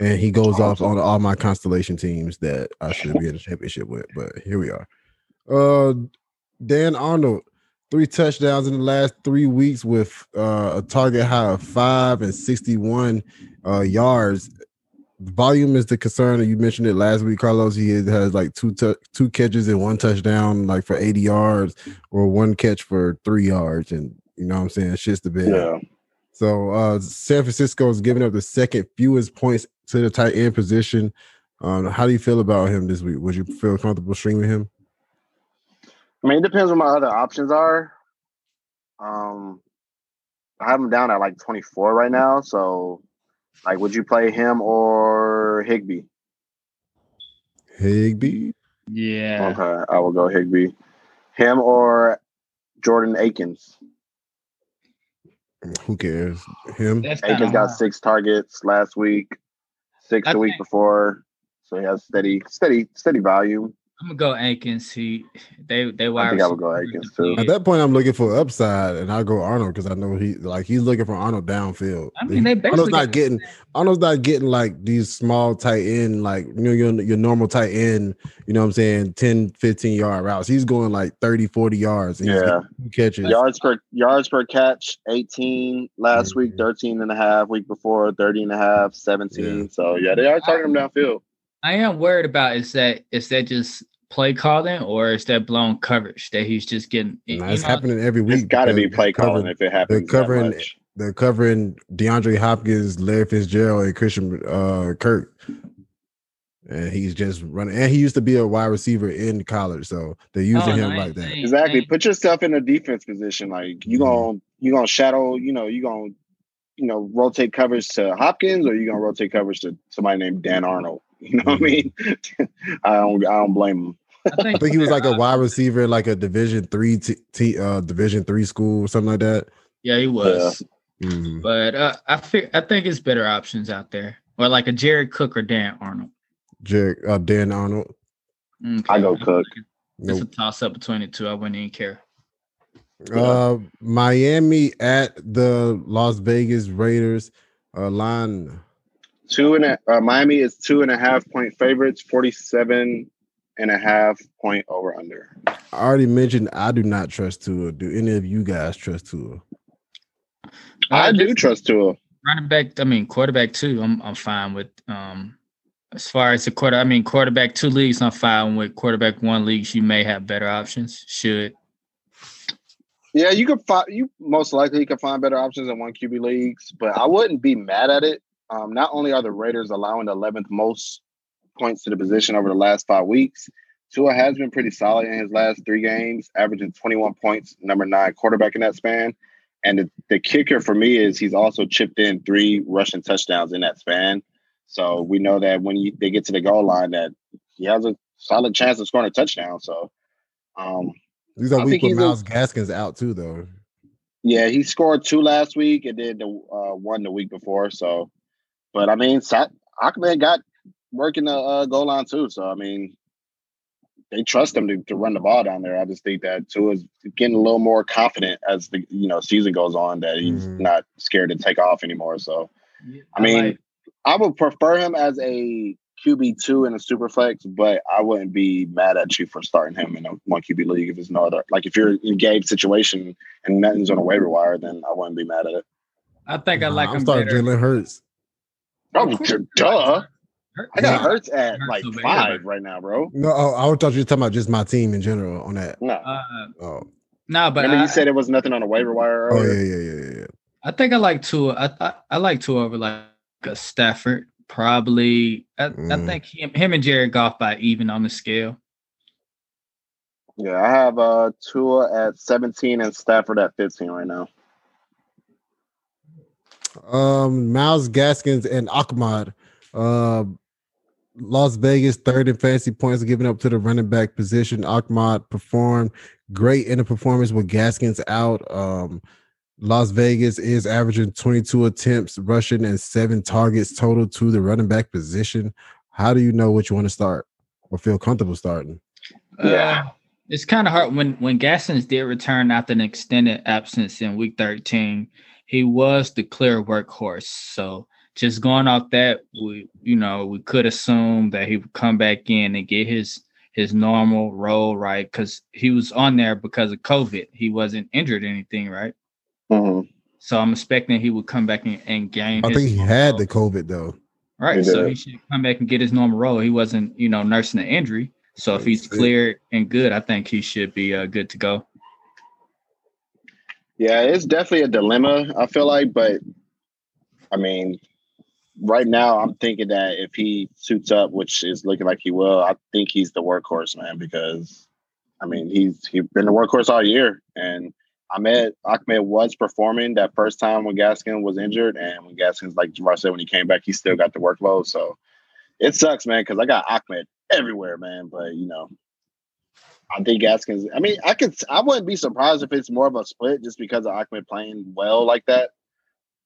and he goes off on all my constellation teams that I should be in the championship with. But here we are. Uh, Dan Arnold, three touchdowns in the last three weeks with uh, a target high of five and sixty-one uh, yards. Volume is the concern. And you mentioned it last week, Carlos. He has- like two tou- two catches and one touchdown, like for eighty yards, or one catch for three yards, and you know what I'm saying. Shit's the bed. Yeah. So uh San Francisco is giving up the second fewest points to the tight end position. Um, how do you feel about him this week? Would you feel comfortable streaming him? I mean, it depends what my other options are. Um, I have him down at like 24 right now. So, like, would you play him or Higbee? Higbee. Yeah. Okay, I will go Higbee. Him or Jordan Akins. Who cares? Him. That's Akins got hard. six targets last week, six I the week before. So he has steady, steady, steady volume. I'm gonna go Atkins. He they they wide I think I would go receiver too. At that point, I'm looking for upside, and I go Arnold because I know he like he's looking for Arnold downfield. I mean, they basically Arnold's not getting Arnold's not getting like these small tight end, like you know, your, your normal tight end, you know what I'm saying, 10, 15 yard routes. He's going like 30, 40 yards. and Yeah. getting catches. Yards per yards per catch, 18 last week, Mhm. 13 and a half week before, 30 and a half, 17. So yeah, they are targeting him downfield. I am worried about is that is that just play calling or is that blown coverage that he's just getting? Nah, it's know, happening every week. It's got to be play covering- calling if it happens. that covering- much. They're covering DeAndre Hopkins, Larry Fitzgerald, and Christian uh, Kirk. And he's just running. And he used to be a wide receiver in college, so they're using Oh, him no, like that. Exactly. ain't- Put yourself in a defense position. Like you Mhm. gonna you gonna shadow. You know you gonna you know rotate coverage to Hopkins, or you gonna rotate coverage to somebody named Dan Arnold. You know what I mean? I don't I don't blame him. I think he was like a wide receiver, like a Division three, t- t- uh, Division three school or something like that. Yeah, he was. Mhm. But uh, I think I think it's better options out there, or like a Jared Cook or Dan Arnold. Jared, uh, Dan Arnold. Okay. I go Cook. It's a toss up between the two. I wouldn't even care. Uh, Miami at the Las Vegas Raiders. Uh, line Two and a uh, Miami is two and a half point favorites, 47 and a half point over under. I already mentioned I do not trust Tua. Do any of you guys trust Tua? I do trust Tua. running back. I mean quarterback too. I'm I'm fine with. Um, as far as the quarter, I mean quarterback two leagues. I'm fine with quarterback one leagues. You may have better options. Should Yeah, you could find you most likely could find better options in one QB leagues, but I wouldn't be mad at it. Um, not only are the Raiders allowing the 11th most points to the position over the last five weeks, Tua has been pretty solid in his last three games, averaging 21 points, number nine quarterback in that span. And the, the kicker for me is he's also chipped in three rushing touchdowns in that span. So we know that when you, they get to the goal line, that he has a solid chance of scoring a touchdown. So um, These are week with he's a- Myles Gaskins out too, though. Yeah, he scored two last week and then the uh, one the week before. So, but I mean, Sat Ahmed got working the uh, goal line too. So I mean, they trust him to, to run the ball down there. I just think that Tua is getting a little more confident as the you know season goes on that he's Mhm. not scared to take off anymore. So I mean, like- I would prefer him as a QB two in a super flex, but I wouldn't be mad at you for starting him in a one QB league if it's no other. Like if you're in Gabe's situation and nothing's on a waiver wire, then I wouldn't be mad at it. I think I like I'm him starting better. Jalen Hurts. Oh, duh! Hurt- I got Yeah. Hurts at Hurts like over five right now, bro. No, oh, I thought you were talking about just my team in general on that. No, Uh, Oh, no, but remember I, you said it was nothing on the waiver wire. oh yeah, yeah, yeah, yeah. I think I like Tua. I, I I like Tua over like a Stafford. Probably, I, I Mm. think him, him and Jared Goff by even on the scale. yeah. I have uh Tua at seventeen and Stafford at fifteen right now. Um, Myles Gaskins and Ahmed. Uh, Las Vegas third in fantasy points given up to the running back position. Ahmed performed great in the performance with Gaskins out. Um, Las Vegas is averaging 22 attempts rushing and seven targets total to the running back position. How do you know what you want to start or feel comfortable starting? Yeah. Uh, it's kind of hard when when Gaskins did return after an extended absence in Week 13. He was the clear workhorse. So just going off that, we you know we could assume that he would come back in and get his his normal role right because he was on there because of COVID. He wasn't injured or anything, right? Mhm. So I'm expecting he would come back and, and gain. I his think he had role. the COVID though. Right. He so he should come back and get his normal role. He wasn't, you know, nursing an injury. So if he's That's it. cleared and good, I think he should be uh, good to go. Yeah, it's definitely a dilemma. I feel like, but I mean, right now I'm thinking that if he suits up, which is looking like he will, I think he's the workhorse, man. Because I mean, he's he's been the workhorse all year, and Ahmed Ahmed was performing that first time when Gaskin was injured, and when Gaskin's like Jamar said when he came back, he still got the workload. So it sucks, man, because I got Ahmed everywhere, man. But you know, I think Gaskins. I mean, I could. I wouldn't be surprised if it's more of a split just because of Ahmed playing well like that.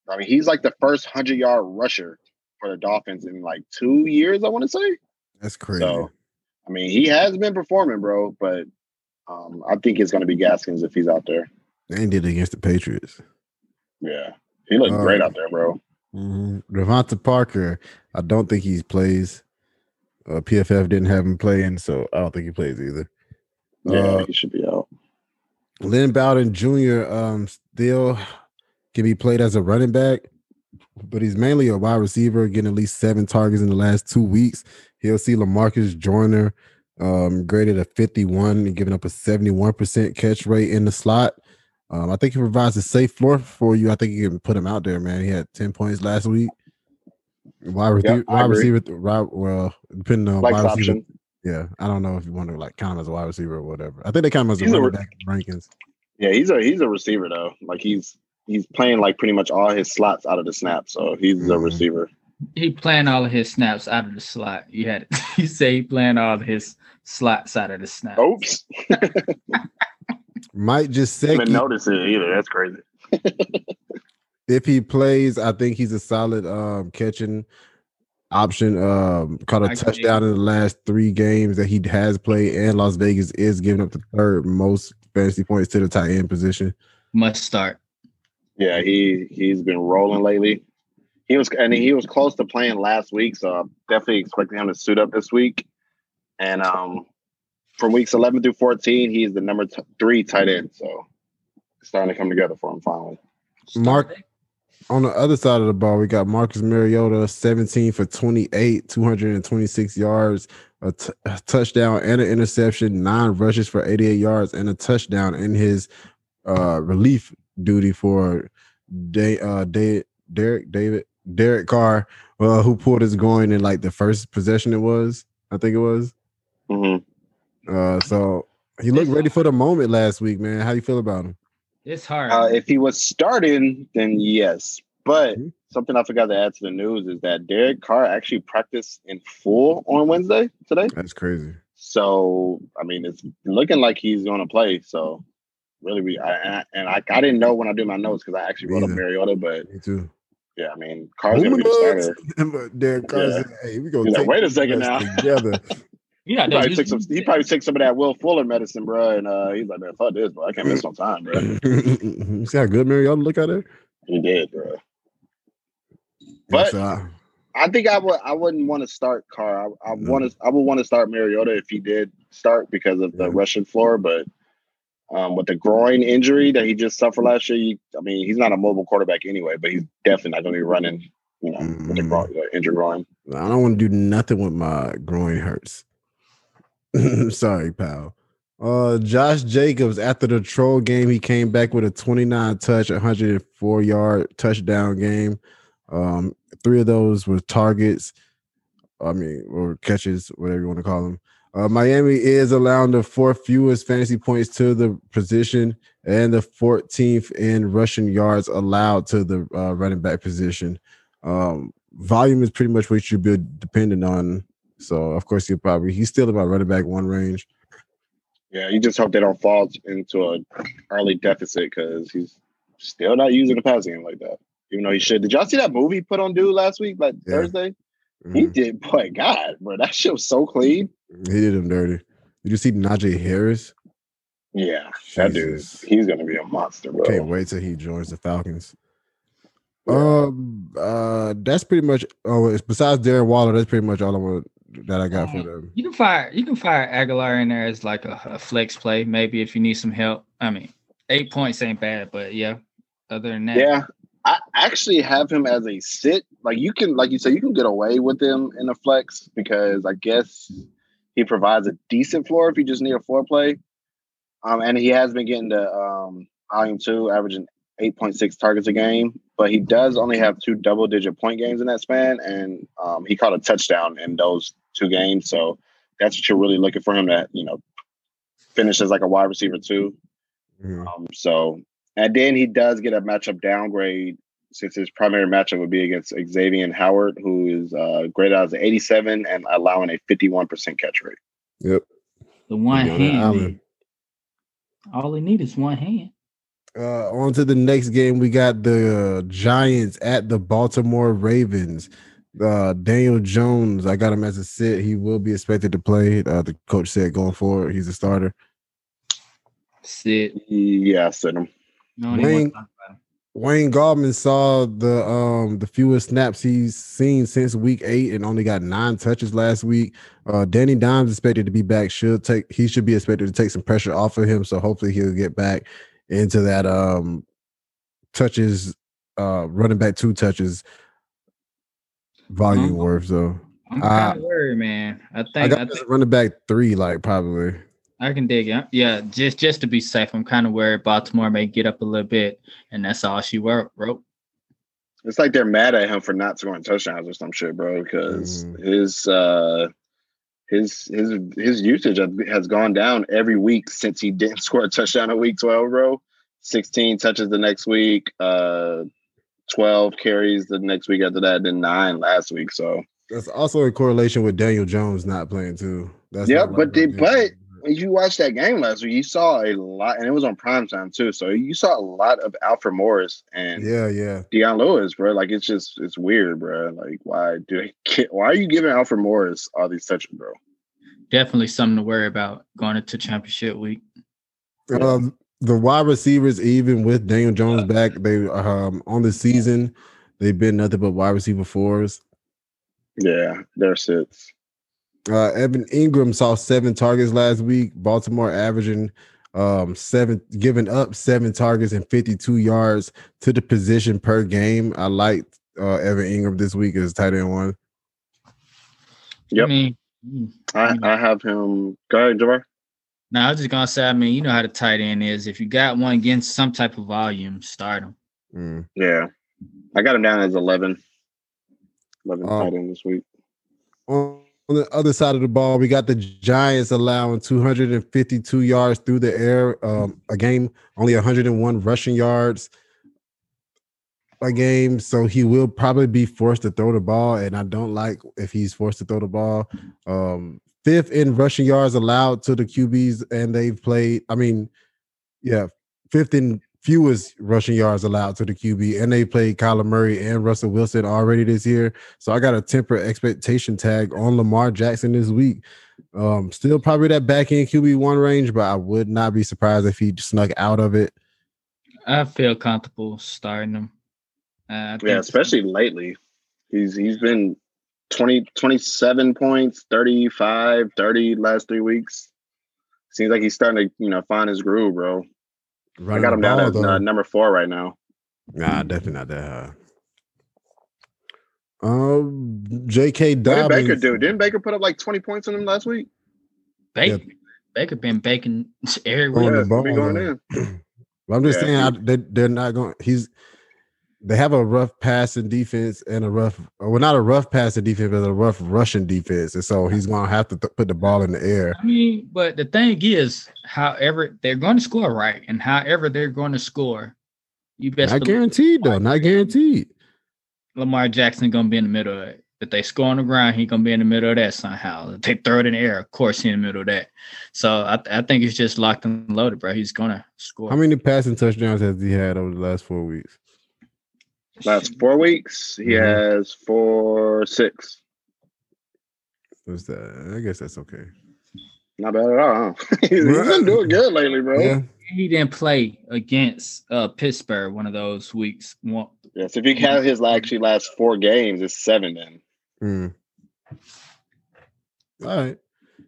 I mean, he's like the first hundred yard rusher for the Dolphins in like two years. I want to say. That's crazy. So, I mean, he has been performing, bro. But um, I think it's going to be Gaskins if he's out there. They did it against the Patriots. Yeah, he looked Uh, great out there, bro. Mm-hmm. DeVante Parker, I don't think he plays. Uh, PFF didn't have him playing, so I don't think he plays either. Yeah, Uh, he should be out. Lynn Bowden Jr. um still can be played as a running back, but he's mainly a wide receiver, getting at least seven targets in the last two weeks. He'll see Lamarcus Joyner um graded a 51 and giving up a 71% catch rate in the slot. Um, I think he provides a safe floor for you. I think you can put him out there, man. He had 10 points last week. Wide, receiver, I wide receiver, wide, well, depending on Flex wide receiver. Yeah, I don't know if you want to like count him as a wide receiver or whatever. I think they count him as a He's a running re- back in rankings. Yeah, he's a he's a receiver though. Like he's he's playing like pretty much all his slots out of the snap. So he's a Mhm. receiver. He playing all of his snaps out of the slot. You had it. You say he playing all of his slots out of the snap. Oops, Might just I didn't say notice it either. That's crazy. if he plays, I think he's a solid um catching option. Um caught a I agree. touchdown in the last three games that he has played, and Las Vegas is giving up the third most fantasy points to the tight end position. Must start. Yeah, he he's been rolling lately. He was and he was close to playing last week, so I'm definitely expecting him to suit up this week. And um, from weeks 11 through 14, he's the number t- three tight end. So it's starting to come together for him finally. Mark- On the other side of the ball, we got Marcus Mariota, 17 for 28, 226 yards, a, t- a touchdown and an interception, nine rushes for 88 yards, and a touchdown in his uh, relief duty for Day, uh, Day, Derek David Derek Carr, uh, who pulled his groin in like the first possession. It was, I think it was. Mhm. Uh, so he looked ready for the moment last week, man. How you feel about him? It's hard. Uh, if he was starting, then yes. But Mhm. something I forgot to add to the news is that Derek Carr actually practiced in full on Wednesday today. That's crazy. So I mean, it's looking like he's going to play. So really, we I, and I, and I, I didn't know when I did my notes because I actually wrote up Either. Mariota, but Me too. yeah, I mean, Carr's going to be the starter. But Derek Carr Yeah. "Hey, we gonna He's like, wait a second now. together." you got He probably took some. He probably took some of that Will Fuller medicine, bro. And uh, he's like, man, fuck this, bro. I can't miss no time, bro. see how good Mariota look at her? He did, bro. But So, uh, I think I would. I wouldn't want to start Carr. I, I want to. I would want to start Mariota if he did start because of the Yeah. Russian floor. But um, with the groin injury that he just suffered last year, you, I mean, he's not a mobile quarterback anyway. But he's definitely not going to be running. You know, with the Mm. groin, the injured groin. I don't want to do nothing with my groin hurts. Sorry, pal. Uh, Josh Jacobs after the troll game, he came back with a 29 touch, 104 yard touchdown game. Um, three of those were targets. I mean, or catches, whatever you want to call them. Uh, Miami is allowing the fourth fewest fantasy points to the position and the 14th in rushing yards allowed to the uh, running back position. Um, volume is pretty much what you be dependent on. So of course he'll probably he's still about running back one range. Yeah, you just hope they don't fall into an early deficit because he's still not using the passing game like that. Even though he should. Did y'all see that movie put on dude last week, like Yeah. Thursday? He Mhm. did. Boy, God, bro, that shit was so clean. He did him dirty. Did you see Najee Harris? Yeah, that Jesus. dude, he's gonna be a monster, bro. Can't wait till he joins the Falcons. Um, uh, that's pretty much. Oh, it's besides Darren Waller, that's pretty much all I want that I got for them. You can fire you can fire Agholor in there as like a, a flex play, maybe if you need some help. I mean, eight points ain't bad, but yeah. Other than that, Yeah, I actually have him as a sit. Like you can, like you said, you can get away with him in a flex because I guess he provides a decent floor if you just need a floor play. Um, and he has been getting to um volume two, averaging eight point six targets a game. But he does only have two double digit point games in that span, and um, he caught a touchdown in those two games. So that's what you're really looking for him to, you know, finish as like a wide receiver too. Mhm. Um, so, and then he does get a matchup downgrade since his primary matchup would be against Xavier Howard, who is uh, graded as an 87 and allowing a 51% catch rate. Yep. the one Be on that hand. All he need is one hand. Uh, on to the next game. We got the uh, Giants at the Baltimore Ravens. Uh, Daniel Jones, I got him as a sit. He will be expected to play. Uh, the coach said going forward, he's a starter. Sit. Yeah, I said him. No one even Wayne- wanna talk about him. Wayne Gallman saw the um the fewest snaps he's seen since week eight and only got nine touches last week. Uh Danny Dimes expected to be back. Should take he should be expected to take some pressure off of him. So hopefully he'll get back into that um touches uh running back two touches volume Mhm. worth. So I'm kind of worried, man. I I think I, got this think running back three, like probably. I can dig it. Yeah, just just to be safe, I'm kind of worried Baltimore may get up a little bit, and that's all she wrote. wrote. It's like they're mad at him for not scoring touchdowns or some shit, bro, because Mhm. his uh his his his usage has- has gone down every week since he didn't score a touchdown in week 12, bro. 16 touches the next week, uh 12 carries the next week after that, then nine last week. So That's also in correlation with Daniel Jones not playing too. That's Yep, not but they- like- but when you watched that game last week, you saw a lot, and it was on prime time too. So you saw a lot of Alfred Morris and yeah, yeah. Dion Lewis, bro. Like it's just it's weird, bro. Like why do they get, why are you giving Alfred Morris all these touches, bro? Definitely something to worry about going into championship week. Um, the wide receivers, even with Daniel Jones back, they um on the season, they've been nothing but wide receiver fours. Yeah, they're sits. Uh, Evan Engram saw seven targets last week. Baltimore averaging um seven, giving up seven targets and 52 yards to the position per game. I like uh Evan Engram this week as tight end one. I Yep. mean, mm, I, I have him. Go ahead, Javar. Now I was just gonna say, I mean, you know how the tight end is. If you got one against some type of volume, start him. Mm. Yeah. I got him down as 11. 11 Oh. tight end this week. On on the other side of the ball, we got the Giants allowing 252 yards through the air um, a game, only 101 rushing yards a game. So he will probably be forced to throw the ball, and I don't like if he's forced to throw the ball. Um, fifth in rushing yards allowed to the QBs, and they've played. I mean, yeah, fifth in fewest rushing yards allowed to the QB, and they played Kyler Murray and Russell Wilson already this year. So I got a temper expectation tag on Lamar Jackson this week. Um, still probably that back end QB one range, but I would not be surprised if he snuck out of it. I feel comfortable starting him. Uh, Yeah, think- especially lately. He's he's been 20, 27 points, 35, 30 last three weeks. Seems like he's starting to, you know, find his groove, bro. I got him down at uh, number four right now. Nah, definitely not that high. Um, J.K. What did Baker do? Didn't Baker put up like 20 points on him last week? Baker, Baker been baking everywhere. On the yeah, ball, going in. I'm just Yeah, saying I, he- they, they're not going. He's they have a rough passing defense and a rough, well, not a rough passing defense, but a rough rushing defense, and so he's going to have to th- put the ball in the air. I mean, but the thing is, however they're going to score right, and however they're going to score, you best Not guaranteed though. Not guaranteed. Lamar Jackson gonna be in the middle of it. If they score on the ground, he gonna be in the middle of that somehow. If they throw it in the air, of course, he in the middle of that. So I, I think he's just locked and loaded, bro. He's gonna score. How many passing touchdowns has he had over the last four weeks? Last four weeks, he Mhm. has four, six. What's that? I guess that's okay. Not bad at all. Huh? he's been doing good lately, bro. Yeah. he didn't play against uh Pittsburgh one of those weeks. One, Yes, if you count his actually last four games, it's seven then. Mm. All right.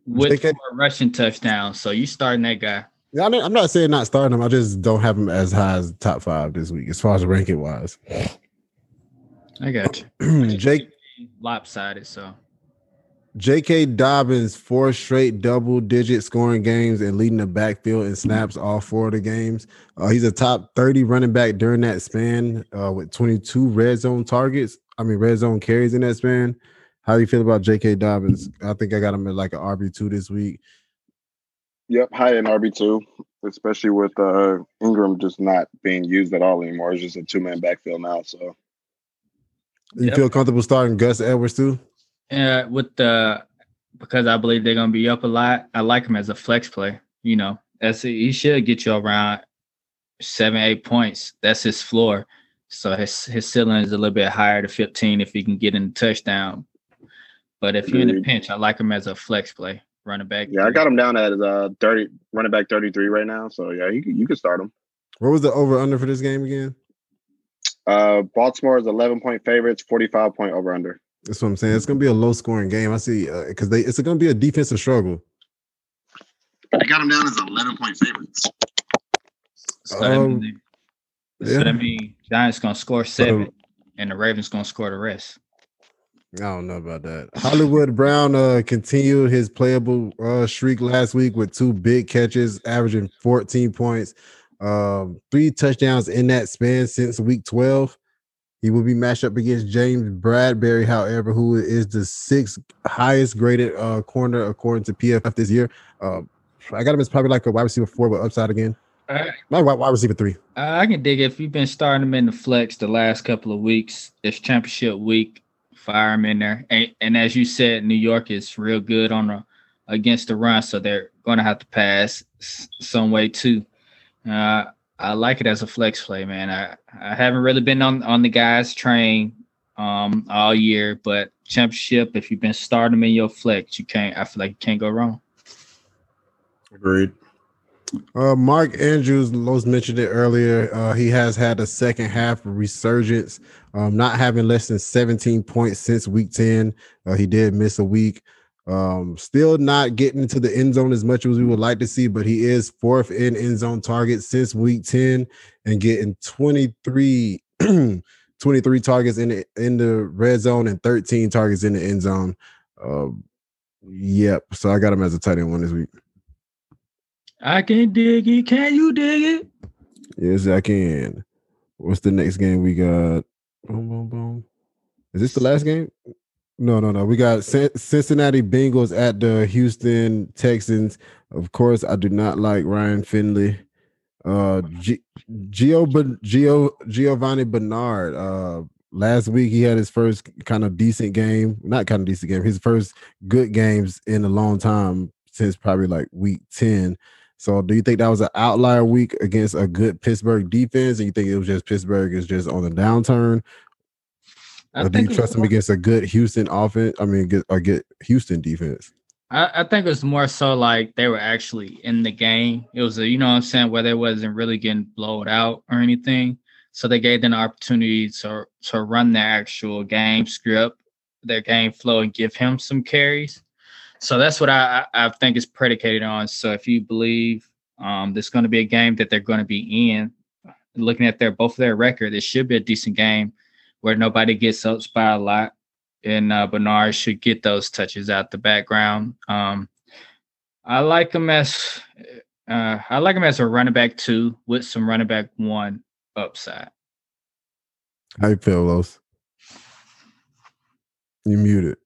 with JK four rushing touchdowns. So you starting that guy. Yeah, I I'm not saying not starting him. I just don't have him as high as top five this week, as far as ranking wise. I got you. Jake Lopsided. So J.K. Dobbins, four straight double digit scoring games and leading the backfield in snaps all four of the games. Uh, he's a top 30 running back during that span uh, with 22 red zone targets. I mean, red zone carries in that span. How do you feel about J.K. Dobbins? I think I got him at like an RB2 this week. Yep, high in RB two, especially with uh, Ingram just not being used at all anymore. It's just a two man backfield now. So You Yep. feel comfortable starting Gus Edwards too? Yeah, with the because I believe they're gonna be up a lot. I like him as a flex play. You know, that's he should get you around seven, eight points. That's his floor. So his his ceiling is a little bit higher to 15 if he can get in the touchdown. But if you're in a pinch, I like him as a flex play, running back. yeah, I got him down at uh thirty running back thirty three right now. So yeah, you can, you can start him. What was the over under for this game again? Uh, Baltimore is eleven point favorites, forty five point over under. That's what I'm saying. It's gonna be a low scoring game. I see because they it's gonna be a defensive struggle. I got him down as eleven point favorites. So, that Um, mean- yeah. so that means Giants gonna score seven, and the Ravens gonna score the rest. I don't know about that. Hollywood Brown uh continued his playable uh streak last week with two big catches, averaging 14 points, um, three touchdowns in that span since week 12. He will be matched up against James Bradberry, however, who is the sixth highest graded uh corner according to PFF this year. Um, I got him as probably like a wide receiver four, but upside again. Uh, My wide, wide receiver three. I can dig it. if you've been starting him in the flex the last couple of weeks. It's championship week. Fire them in there, and, and as you said, New York is real good on against the run, so they're going to have to pass some way too. Uh, I like it as a flex play, man. I, I haven't really been on on the guys train um all year, but championship, if you've been starting in your flex, you can't. I feel like you can't go wrong. Agreed. Uh, Mark Andrews, Los mentioned it earlier. Uh, he has had a second half resurgence, um, not having less than 17 points since week 10. Uh, he did miss a week. Um, still not getting into the end zone as much as we would like to see, but he is fourth in end zone targets since week 10 and getting 23, 23 targets in the in the red zone and 13 targets in the end zone. Um, yep. So I got him as a tight end one this week. I can dig it. Can you dig it? Yes, I can. What's the next game we got? Boom, boom, boom. Is this the last game? No, no, no. We got Cincinnati Bengals at the Houston Texans. Of course, I do not like Ryan Finley. Uh, G- Gio, Gio, Giovani Bernard. Uh, last week he had his first kind of decent game, not kind of decent game, his first good games in a long time since probably like week 10. So do you think that was an outlier week against a good Pittsburgh defense? And you think it was just Pittsburgh is just on the downturn? I or do you trust more- against a good Houston offense? I mean, get, or get Houston defense. I, I think it was more so like they were actually in the game. It was a, you know what I'm saying, where they wasn't really getting blowed out or anything. So they gave them the opportunity to to run their actual game script, their game flow, and give him some carries. So that's what I I think is predicated on. So if you believe um there's going to be a game that they're going to be in, looking at their both of their record, it should be a decent game where nobody gets up by a lot and uh, Bernard should get those touches out the background. Um, I like him as uh, I like him as a running back two with some running back one upside. How you feel, Los? You muted.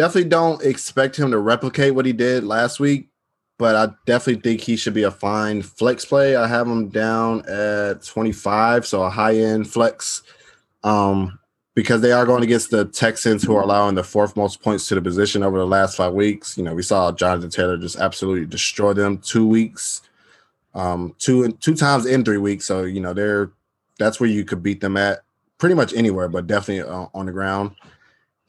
Definitely don't expect him to replicate what he did last week, but I definitely think he should be a fine flex play. I have him down at 25, so a high end flex. Um, because they are going against the Texans, who are allowing the fourth most points to the position over the last five weeks. You know, we saw Jonathan Taylor just absolutely destroy them two weeks, um, two two times in three weeks. So you know, they're that's where you could beat them at pretty much anywhere, but definitely uh, on the ground.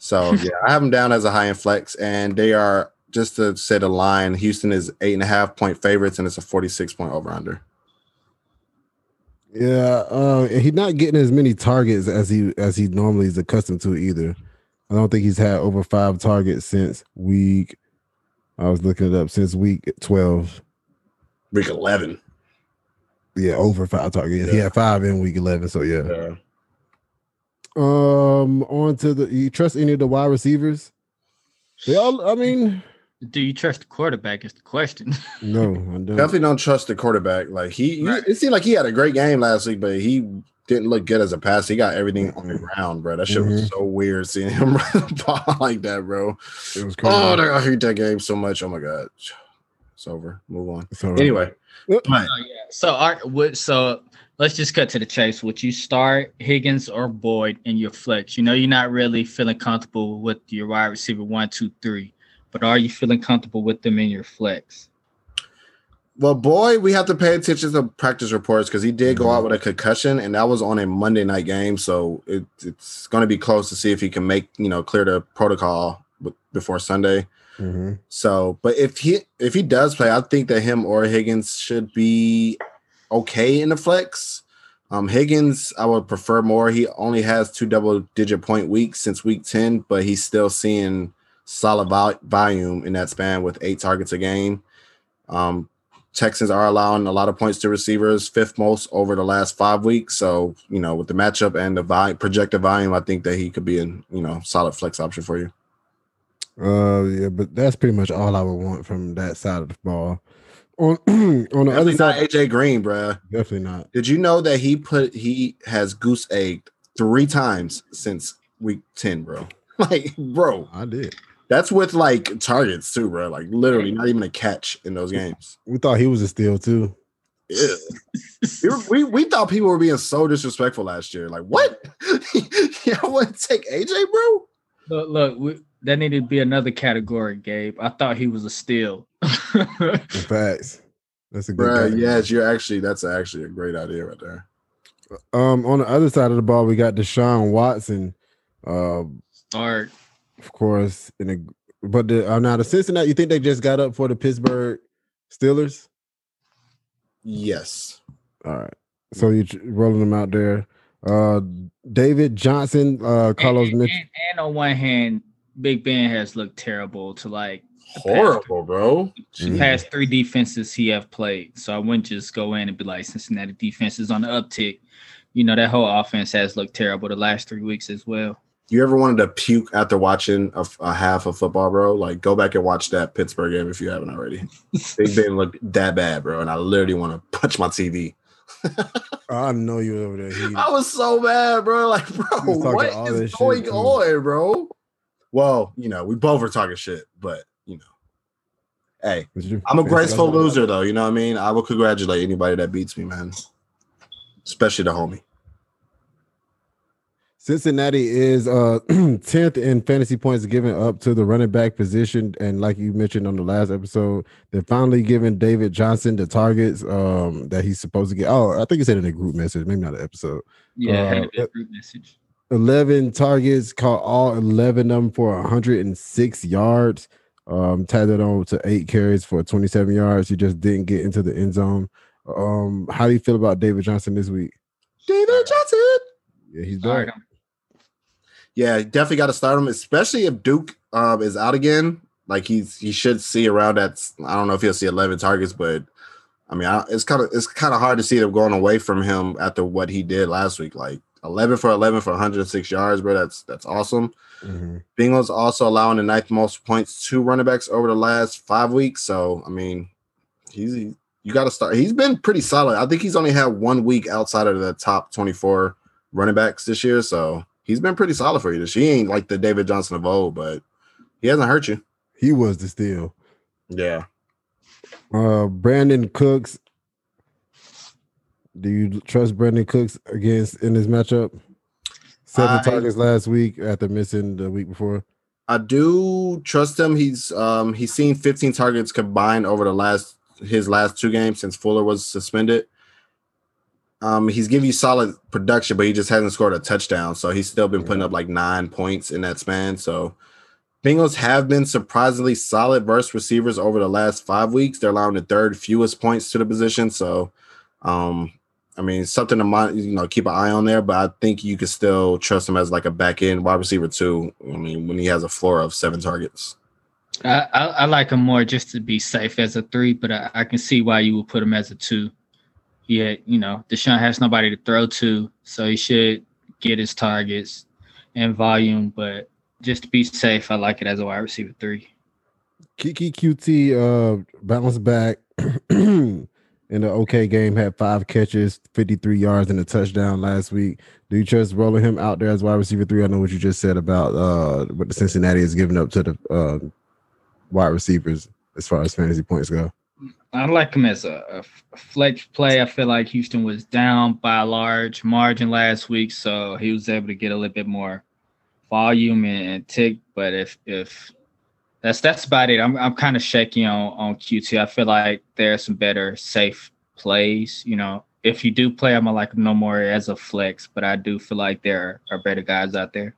So yeah, I have them down as a high end flex, and they are just to say the line. Houston is eight and a half point favorites, and it's a forty six point over under. Yeah, uh, and he's not getting as many targets as he as he normally is accustomed to either. I don't think he's had over five targets since week. I was looking it up since week twelve. Week eleven. Yeah, over five targets. He had five in week eleven. So yeah. Yeah. Um, on to the. You trust any of the wide receivers? They all. I mean, Do you trust the quarterback? Is the question. no, I don't. Definitely don't trust the quarterback. Like he, you- Right. it seemed like he had a great game last week, but he didn't look good as a pass. He got everything on the ground, bro. That shit was so weird seeing him run the ball like that, bro. It was crazy. Oh, I hate that game so much. Oh my god, it's over. Move on. It's all right. Anyway, Oh, yeah. So are would so let's just cut to the chase. Would you start Higgins or Boyd in your flex? You know you're not really feeling comfortable with your wide receiver one, two, three, but are you feeling comfortable with them in your flex? well, boy, we have to pay attention to practice reports because he did go out with a concussion, and that was on a Monday night game. So it, it's going to be close to see if he can make you know clear the protocol b- before Sunday. Mhm. So, but if he if he does play, I think that him or Higgins should be okay in the flex. Um, Higgins, I would prefer more. He only has two double digit point weeks since week 10, but he's still seeing solid vol- volume in that span with eight targets a game. Um, Texans are allowing a lot of points to receivers, fifth most over the last five weeks. So, you know, with the matchup and the projected volume, I think that he could be an, you know, solid flex option for you. Uh, yeah, but that's pretty much all I would want from that side of the ball. On on the other Definitely not side, AJ Green, bruh. definitely not. Did you know that he put he has goose egged three times since week 10, bro? Like, bro, I did. that's with like targets too, bro. Like literally not even a catch in those games. We thought he was a steal too. Yeah. we, were- we we thought people were being so disrespectful last year. Like, what? yeah, I want to take AJ, bro. Look, look, we, that needed to be another category, Gabe. I thought he was a steal. In facts. That's a good Bro, guy. yes, you're actually that's actually a great idea right there. Um, on the other side of the ball, we got Deshaun Watson. Uh, Start. of course, in a but the uh, now the Cincinnati. You think they just got up for the Pittsburgh Steelers? Yes. All right. So you tr- rolling them out there. Uh, David Johnson, uh, Carlos and, Mitchell. and, and on one hand, Big Ben has looked terrible to like Horrible, bro. the mm. past three defenses he have played. So I wouldn't just go in and be like Cincinnati defense is on the uptick. You know, that whole offense has looked terrible the last three weeks as well. you ever wanted to puke after watching a, a half of football, bro? Like, go back and watch that Pittsburgh game if you haven't already. Big Ben looked that bad, bro, and I literally want to punch my TV. I know you were over there. He, I was so mad, bro. Like, bro, He was talking what all is that shit, going on, bro? Well, you know, we both were talking shit, but you know, hey, What'd you do? I'm a graceful loser, though. You know what I mean? I will congratulate anybody that beats me, man. Especially the homie. Cincinnati is uh 10th in fantasy points given up to the running back position. And like you mentioned on the last episode, they're finally giving David Johnson the targets um that he's supposed to get. Oh, I think he said in a group message, maybe not an episode. Yeah, I Uh, a group message. 11 targets, caught all 11 of them for 106 yards. Um, tied it on to eight carries for 27 yards. He just didn't get into the end zone. Um, how do you feel about David Johnson this week? David Johnson. Yeah, he's Start back. him. Yeah, definitely got to start him, especially if Duke um, is out again. Like he's he should see around that. I don't know if he'll see 11 targets, but I mean, I, it's kind of it's kind of hard to see them going away from him after what he did last week. Like 11 for 11 for 106 yards, bro. That's that's awesome. Mhm. Bengals also allowing the ninth most points to running backs over the last five weeks. So I mean, he's he, you got to start. He's been pretty solid. I think he's only had one week outside of the top 24 running backs this year. So he's been pretty solid for you. This he ain't like the David Johnson of old, but he hasn't hurt you. He was the steal. Yeah. Uh, Brandin Cooks. Do you trust Brandin Cooks against in this matchup? Seven I- targets last week after missing the week before. I do trust him. He's um he's seen 15 targets combined over the last his last two games since Fuller was suspended. Um, he's giving you solid production, but he just hasn't scored a touchdown. So he's still been putting up like nine points in that span. So Bengals have been surprisingly solid versus receivers over the last five weeks. They're allowing the third fewest points to the position. So um, I mean, something to mind, you know, keep an eye on there, but I think you can still trust him as like a back end wide receiver too. I mean, when he has a floor of seven targets. I, I, I like him more just to be safe as a three, but I, I can see why you would put him as a two. Yeah, you know, Deshaun has nobody to throw to, so he should get his targets and volume. But just to be safe, I like it as a wide receiver three. Keke Coutee uh bounced back in the okay game, had five catches, 53 yards, and a touchdown last week. Do you trust rolling him out there as wide receiver three? I know what you just said about uh what the Cincinnati is giving up to the uh wide receivers as far as fantasy points go. I like him as a flex play. I feel like Houston was down by a large margin last week, so he was able to get a little bit more volume and, and tick. But if if that's that's about it, I'm I'm kind of shaky on on Coutee. I feel like there are some better safe plays. You know, if you do play, I'm like no more as a flex, but I do feel like there are better guys out there.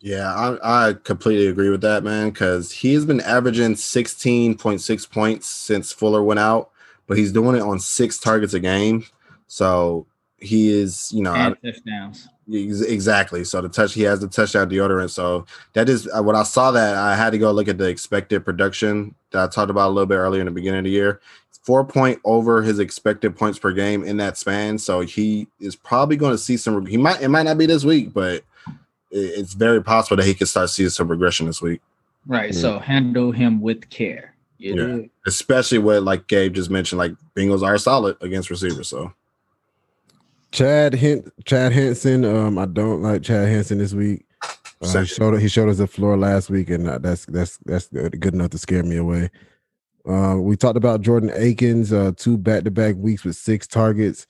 Yeah, I, I completely agree with that, man, because he has been averaging 16.6 points since Fuller went out, but he's doing it on six targets a game. So he is, you know, And touchdowns. Ex- Exactly. So the touch he has the touchdown deodorant. So that is uh, when I saw that I had to go look at the expected production that I talked about a little bit earlier in the beginning of the year. Four point over his expected points per game in that span. So he is probably going to see some. He might. It might not be this week, but it's very possible that he could start seeing some regression this week. Right. Mm. So handle him with care. You Yeah. dig? Especially with like Gabe just mentioned, like Bengals are solid against receivers. So Chad Hint Chad Hansen. Um, I don't like Chad Hansen this week. Uh, he showed he showed us the floor last week, and uh, that's that's that's good, good enough to scare me away. Uh, we talked about Jordan Akins, uh, two back to back weeks with six targets.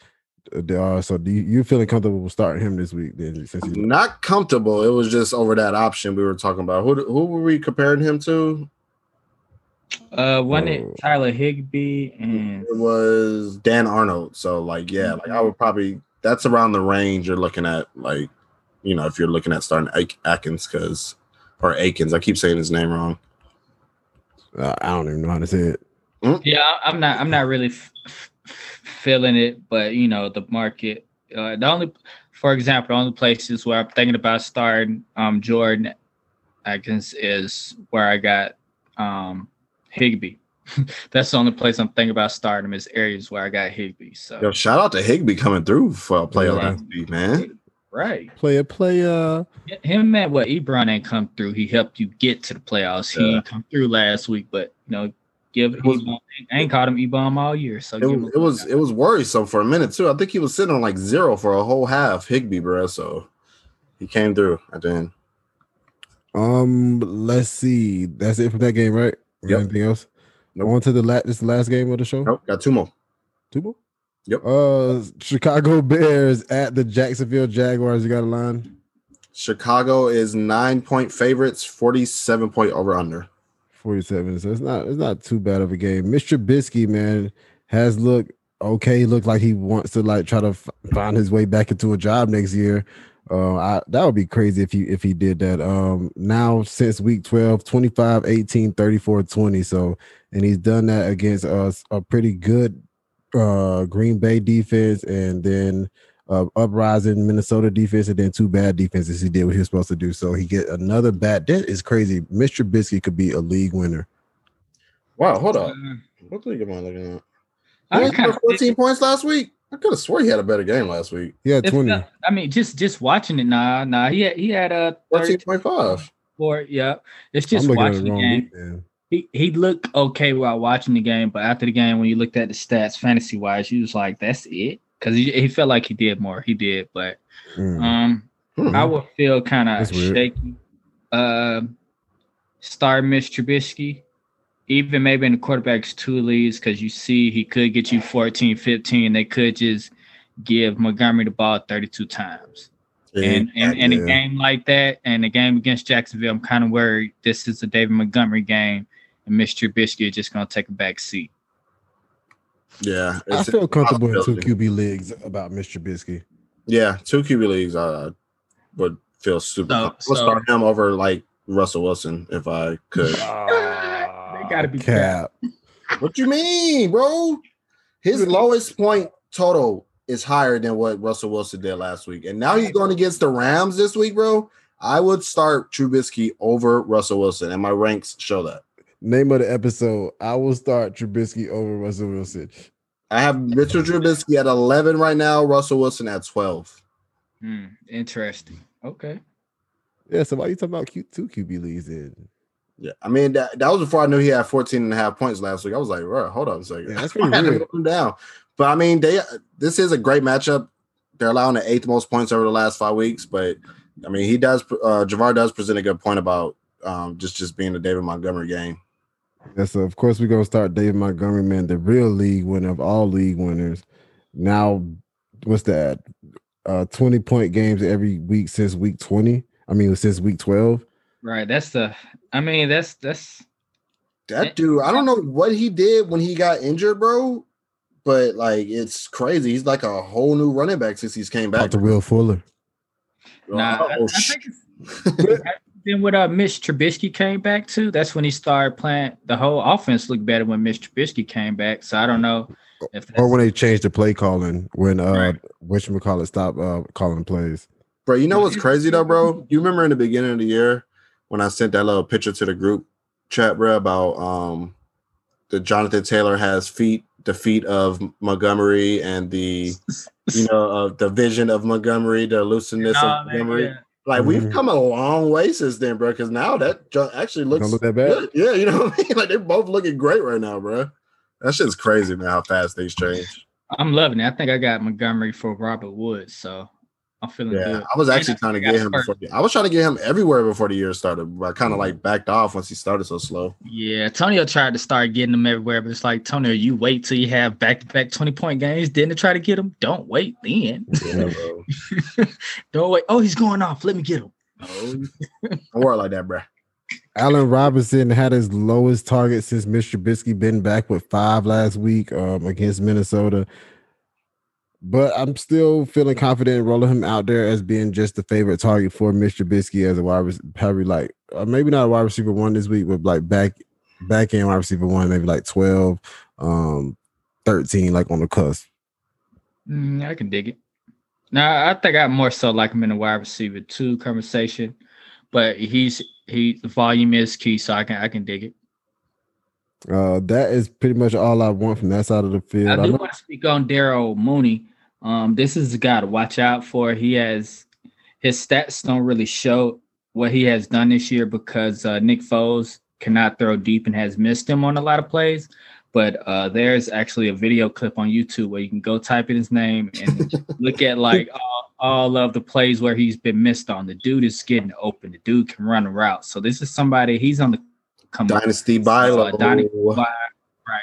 Uh, so do you, you feeling comfortable with starting him this week? Then since he's not comfortable. It was just over that option we were talking about. Who who were we comparing him to? Uh, wasn't Oh. it Tyler Higbee and It was Dan Arnold. So like yeah, like I would probably that's around the range you're looking at. Like you know if you're looking at starting Ak- Atkins because or Akins. I keep saying his name wrong. uh, I don't even know how to say it. Yeah, I- I'm not. I'm not really f- f- feeling it, but you know, the market. Uh, the only, for example, the only places where I'm thinking about starting um, Jordan Atkins is where I got um, Higbee. That's the only place I'm thinking about starting him is areas where I got Higbee. So Yo, shout out to Higbee coming through for a playoff Yeah. MVP, man. right. Player, player. Him and what Ebron ain't come through. He helped you get to the playoffs. He Yeah. ain't come through last week, but you know, give was- Ebron, I ain't caught him Ebon all year. So It, give him it was it was worrisome for a minute too. I think he was sitting on like zero for a whole half. Higbee, bro. So he came through at the end. Um, let's see. That's it for that game, right? Or Yep. Anything else? Nope. On to the last. This is the last game of the show. Nope, got two more. Two more. Yep. Uh, Chicago Bears at the Jacksonville Jaguars. You got a line. Chicago is nine point favorites, forty seven point over under. 47. So it's not it's not too bad of a game. Mr. Trubisky, man, has looked okay. Looked like he wants to like try to f- find his way back into a job next year. Uh, I, that would be crazy if he if he did that. Um, now since week 12, 25, 18, 34, 20. So and he's done that against us a pretty good uh Green Bay defense and then uh uprising Minnesota defense and then two bad defenses he did what he was supposed to do. So he get another bad that is crazy. Mr. Trubisky could be a league winner. Wow, hold up. Uh, What league am I looking at? I He had kinda- 14 points last week. I could have swore he had a better game last week. He had 20. not- I mean, just just watching it, nah, nah. He had he had a 14.5. four. Yeah, it's I'm just looking watching the the game. league, man. He he looked okay while watching the game, but after the game, when you looked at the stats, fantasy wise, you was like, "That's it," because he, he felt like he did more. He did, but Mm. um, Hmm. I would feel kind of shaky. Uh, start Mitch Trubisky, even maybe in the quarterbacks two leads, because you see he could get you 14, 15. They could just give Montgomery the ball 32 times. And and in yeah. a game like that, and a game against Jacksonville, I'm kind of worried this is a David Montgomery game, and Mitch Trubisky is just going to take a back seat. yeah, I feel comfortable in two. QB leagues about Mr. Trubisky. Yeah, two QB leagues. I would feel super. So- comfortable. I'll so- start him over like Russell Wilson if I could. Ah, they got to be Cap. what you mean, bro? His lowest point total is higher than what Russell Wilson did last week, and now he's going against the Rams this week, bro. I would start Trubisky over Russell Wilson, and my ranks show that. Name of the episode. I will start Trubisky over Russell Wilson. I have Richard Trubisky at 11 right now, Russell Wilson at 12. Hmm, interesting. Okay. Yeah, so why are you talking about Q- two QB leagues in? Yeah, I mean that, that was before I knew he had 14 and a half points last week. I was like, bro, hold on a second. Yeah, that's pretty I had to weird. him down. But I mean, they this is a great matchup. They're allowing the eighth most points over the last five weeks, but I mean, he does. Uh, Javar does present a good point about um, just just being the David Montgomery game. Yeah, so of course we're gonna start Dave Montgomery, man, the real league winner of all league winners. Now, what's that? Uh 20 point games every week since week 20. I mean, since week 12. Right. That's the. I mean, that's that's. That dude, I don't know what he did when he got injured, bro. But like, it's crazy. He's like a whole new running back since he's came back. Out to Will Fuller. Nah, Oh, I sh- think it's, then when uh, Mitch Trubisky came back too, that's when he started playing. The whole offense looked better when Mitch Trubisky came back. So I don't know if that's, Or when they changed the play calling when uh Right. which call it stopped uh calling plays. Bro, you know what's crazy though, bro? You remember in the beginning of the year when I sent that little picture to the group chat, bro, about um the Jonathan Taylor has feet, the feet of Montgomery, and the you know uh, the vision of Montgomery, the looseness Nah, of man, Montgomery. yeah. Like we've Mhm. come a long way since then, bro. Because now that jo- actually looks Don't look that bad. good. Yeah, you know what I mean. Like they're both looking great right now, bro. That shit's crazy, man. How fast things change. I'm loving it. I think I got Montgomery for Robert Woods, so I'm feeling Yeah, good. I was actually trying to get him Spurs. before. The, I was trying to get him everywhere before the year started, but I kind of like backed off once he started so slow. Yeah, Tonio tried to start getting them everywhere, but it's like Tonio, you wait till you have back to back 20 point games, then to try to get him. Don't wait then. Yeah, bro. Don't wait. Oh, he's going off. Let me get him. No. Don't worry like that, bro. Allen Robinson had his lowest target since Mr. Trubisky been back with five last week um, against Minnesota. But I'm still feeling confident in rolling him out there as being just the favorite target for Mr. Trubisky as a wide receiver, probably like uh, maybe not a wide receiver one this week, but like back back end wide receiver one, maybe like 12, um, 13, like on the cusp. Mm, I can dig it. Now I think I more so like him in the wide receiver two conversation, but he's he the volume is key, so I can I can dig it. Uh, that is pretty much all I want from that side of the field. I I do know- want to speak on Darnell Mooney. Um, this is a guy to watch out for. He has his stats don't really show what he has done this year because uh, Nick Foles cannot throw deep and has missed him on a lot of plays. But uh, there's actually a video clip on YouTube where you can go type in his name and look at like all, all of the plays where he's been missed on. The dude is getting open. The dude can run a route. So this is somebody he's on the come up. Dynasty So, uh, Bilo. Donnie By- right.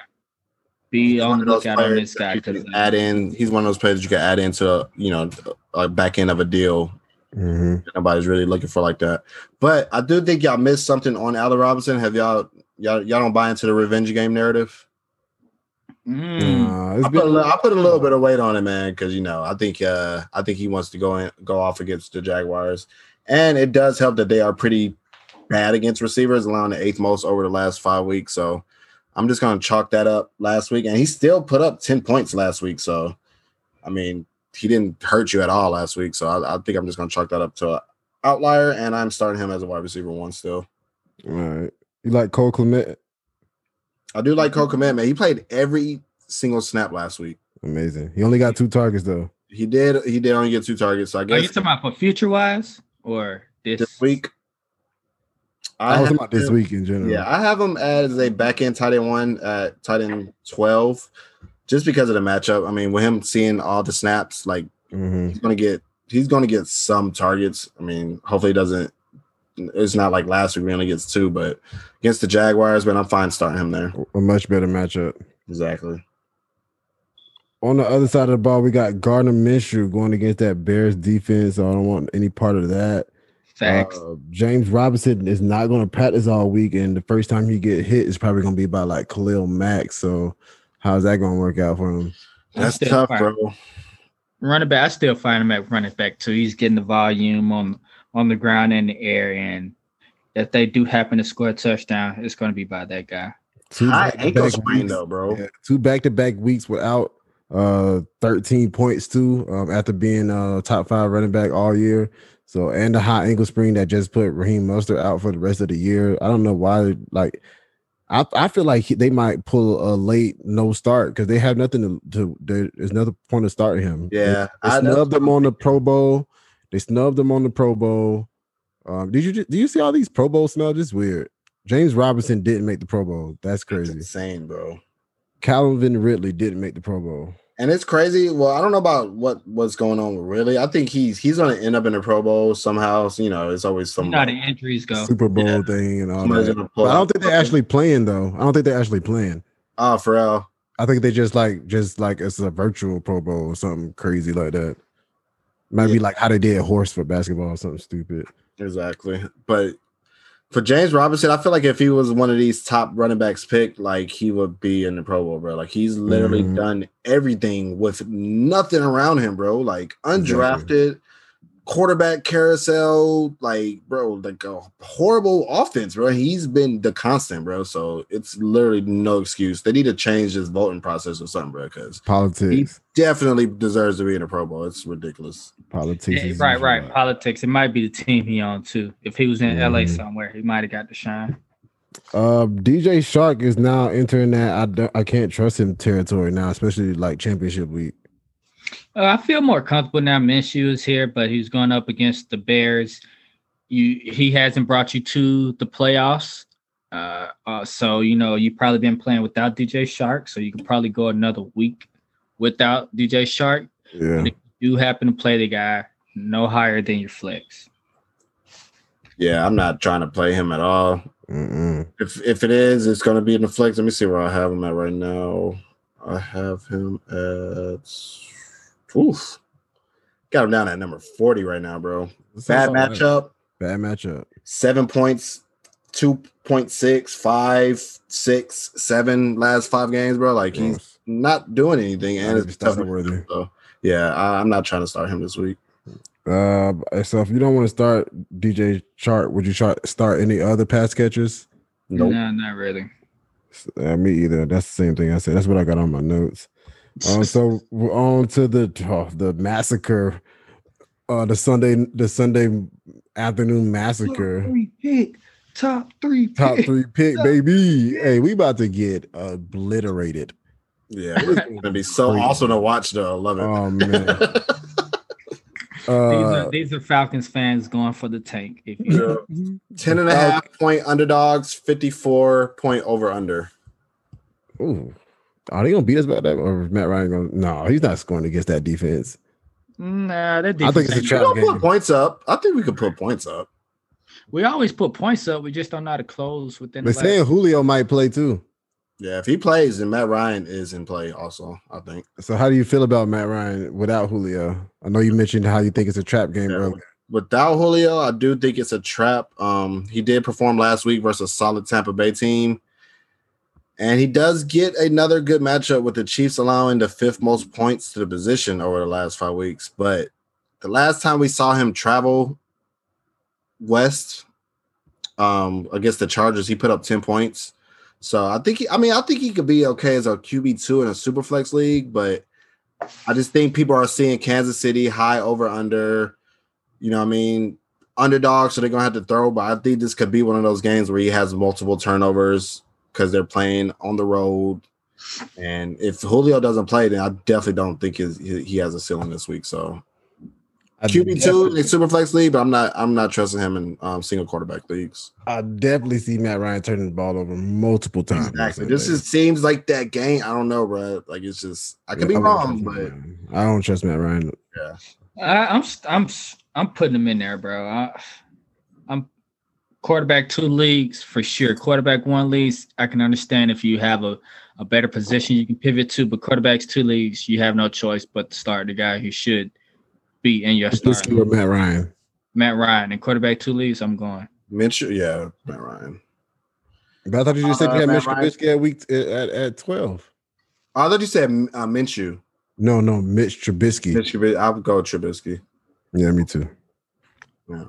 Be He's on the lookout on this guy because add in. He's one of those players that you can add into, you know, a back end of a deal. Mhm. Nobody's really looking for like that. But I do think y'all missed something on Allen Robinson. Have y'all y'all y'all don't buy into the revenge game narrative? Mm. Uh, I put, a little, I put a little bit of weight on it, man, because you know I think uh I think he wants to go in go off against the Jaguars, and it does help that they are pretty bad against receivers, allowing the eighth most over the last five weeks. So I'm just gonna chalk that up last week, and he still put up ten points last week. So I mean he didn't hurt you at all last week. So I, I think I'm just gonna chalk that up to an outlier, and I'm starting him as a wide receiver one still. all right. You like Cole Kmet? I do like Cole Kmet, man. He played every single snap last week. Amazing. He only got two targets though. He did. He did only get two targets. So I guess. Are you guess talking about for future wise or this? this week. I, was about this week in general. Yeah, I have him as a back end tight end one at tight end twelve, just because of the matchup. I mean, with him seeing all the snaps, like Mhm. he's gonna get he's gonna get some targets. I mean, hopefully it doesn't. It's not like last week we only gets two, but against the Jaguars, but I'm fine starting him there. a much better matchup. Exactly. On the other side of the ball, we got Gardner Minshew going against that Bears defense. So I don't want any part of that. Facts. Uh, James Robinson is not going to practice all week, and the first time he get hit is probably going to be by like Khalil Mack. So how's that going to work out for him? That's tough, fine. bro. running back, I still find him at running back too. He's getting the volume on on the ground and the air, and if they do happen to score a touchdown, it's going to be by that guy. Two High back-to-back ankle sprain weeks- though, bro. yeah, two back to back weeks without uh 13 points too um, after being uh top five running back all year. So and the high ankle sprain that just put Raheem Mostert out for the rest of the year. I don't know why. Like, I I feel like he- they might pull a late no start because they have nothing to. to there- there's another point to start him. Yeah, they, they I- snubbed him on the Pro Bowl. They snubbed him on the Pro Bowl. Um, did you do you see all these Pro Bowl snubs? It's weird. James Robinson didn't make the Pro Bowl. That's That's crazy. insane, bro. Calvin Ridley didn't make the Pro Bowl. And it's crazy. Well, I don't know about what what's going on really. I think he's he's going to end up in the Pro Bowl somehow. So, you know, it's always You some. know how the injuries go. Super Bowl Yeah. thing and all Somebody's that. But I don't think they're actually playing though. I don't think they're actually playing. Oh, Pharrell. I think they just like just like it's a virtual Pro Bowl or something crazy like that. Might be like how they did horse for basketball or something stupid. Exactly. But for James Robinson, I feel like if he was one of these top running backs picked, like he would be in the Pro Bowl, bro. Like he's literally Mhm. done everything with nothing around him, bro. Like undrafted quarterback carousel, like bro, like a horrible offense, bro. He's been the constant, bro. So it's literally no excuse. They need to change this voting process or something, bro, because he Politics. definitely deserves to be in the Pro Bowl. It's ridiculous. Politics. Yeah, right, right. like- Politics. It might be the team he on too. If he was in LA Mhm. somewhere, he might have got the shine. Uh, DJ Chark is now entering that I don't, I can't trust him territory now, especially like championship week. Uh, I feel more comfortable now. Minshew is here, but he's going up against the Bears. You, he hasn't brought you to the playoffs. Uh, uh, so you know you've probably been playing without DJ Chark, so you can probably go another week without DJ Chark. Yeah. You happen to play the guy no higher than your flex. Yeah, I'm not trying to play him at all. Mm-mm. If if it is, it's gonna be in the flex. Let me see where I have him at right now. I have him at oof. Got him down at number 40 right now, bro. That Bad all right. matchup. Bad matchup. Seven points, 2.6, five, six, seven last five games, bro. Like he's not doing anything. And it's tough. starter worthy. So yeah, I, I'm not trying to start him this week. Uh, so if you don't want to start DJ Chark, would you try start any other pass catchers? Nope. No, not really. Uh, me either. That's the same thing I said. That's what I got on my notes. Um, so we're on to the oh, the massacre, uh, the Sunday the Sunday afternoon massacre. Top three pick, top three pick. Top three pick, baby. Hey, we about to get obliterated. Yeah, it's gonna be so awesome to watch the 11. Oh man. these, Uh, are, these are Falcons fans going for the tank. If you, Yeah. 10 and a half point underdogs, 54 point over under. ooh. Are they gonna beat us by that? Or is Matt Ryan gonna no, he's not scoring against that defense. nah, that defense. I think it's a defense- trap We'll game. put points up. I think we could put points up. We always put points up. We just don't know how to close within. They're the saying Julio might play too. Yeah, if he plays, then Matt Ryan is in play also, I think. So how do you feel about Matt Ryan without Julio? I know you mentioned how you think it's a trap game Yeah. earlier. Without Julio, I do think it's a trap. Um, he did perform last week versus a solid Tampa Bay team. And he does get another good matchup with the Chiefs allowing the fifth most points to the position over the last five weeks. But the last time we saw him travel west um against the Chargers, he put up 10 points. So I think he, I mean, I think he could be okay as a QB2 in a super flex league, but I just think people are seeing Kansas City high over under, you know what I mean, underdog, so they're gonna have to throw. But I think this could be one of those games where he has multiple turnovers because they're playing on the road. And if Julio doesn't play, then I definitely don't think his, he he has a ceiling this week. So I QB two definitely- in super flex league, but I'm not I'm not trusting him in um, single quarterback leagues. I definitely see Matt Ryan turning the ball over multiple times. Exactly. This just seems like that game. I don't know, bro. Like it's just I could be don't wrong, but I don't trust Matt Ryan. I, I'm I'm s- I'm putting him in there, bro. I, I'm quarterback two leagues for sure. Quarterback one leagues, I can understand if you have a, a better position you can pivot to, but quarterbacks two leagues, you have no choice but to start the guy who should be in your start. Let's start. go Matt Ryan. Matt Ryan and quarterback two leagues. I'm going. Minshew, yeah, Matt Ryan. But I thought you just said Uh, you had Matt Mitch Trubisky at week at, at twelve. I thought you said uh, Minshew. No, no, Mitch Trubisky. Trubisky. I would go with Trubisky. Yeah, me too. Yeah.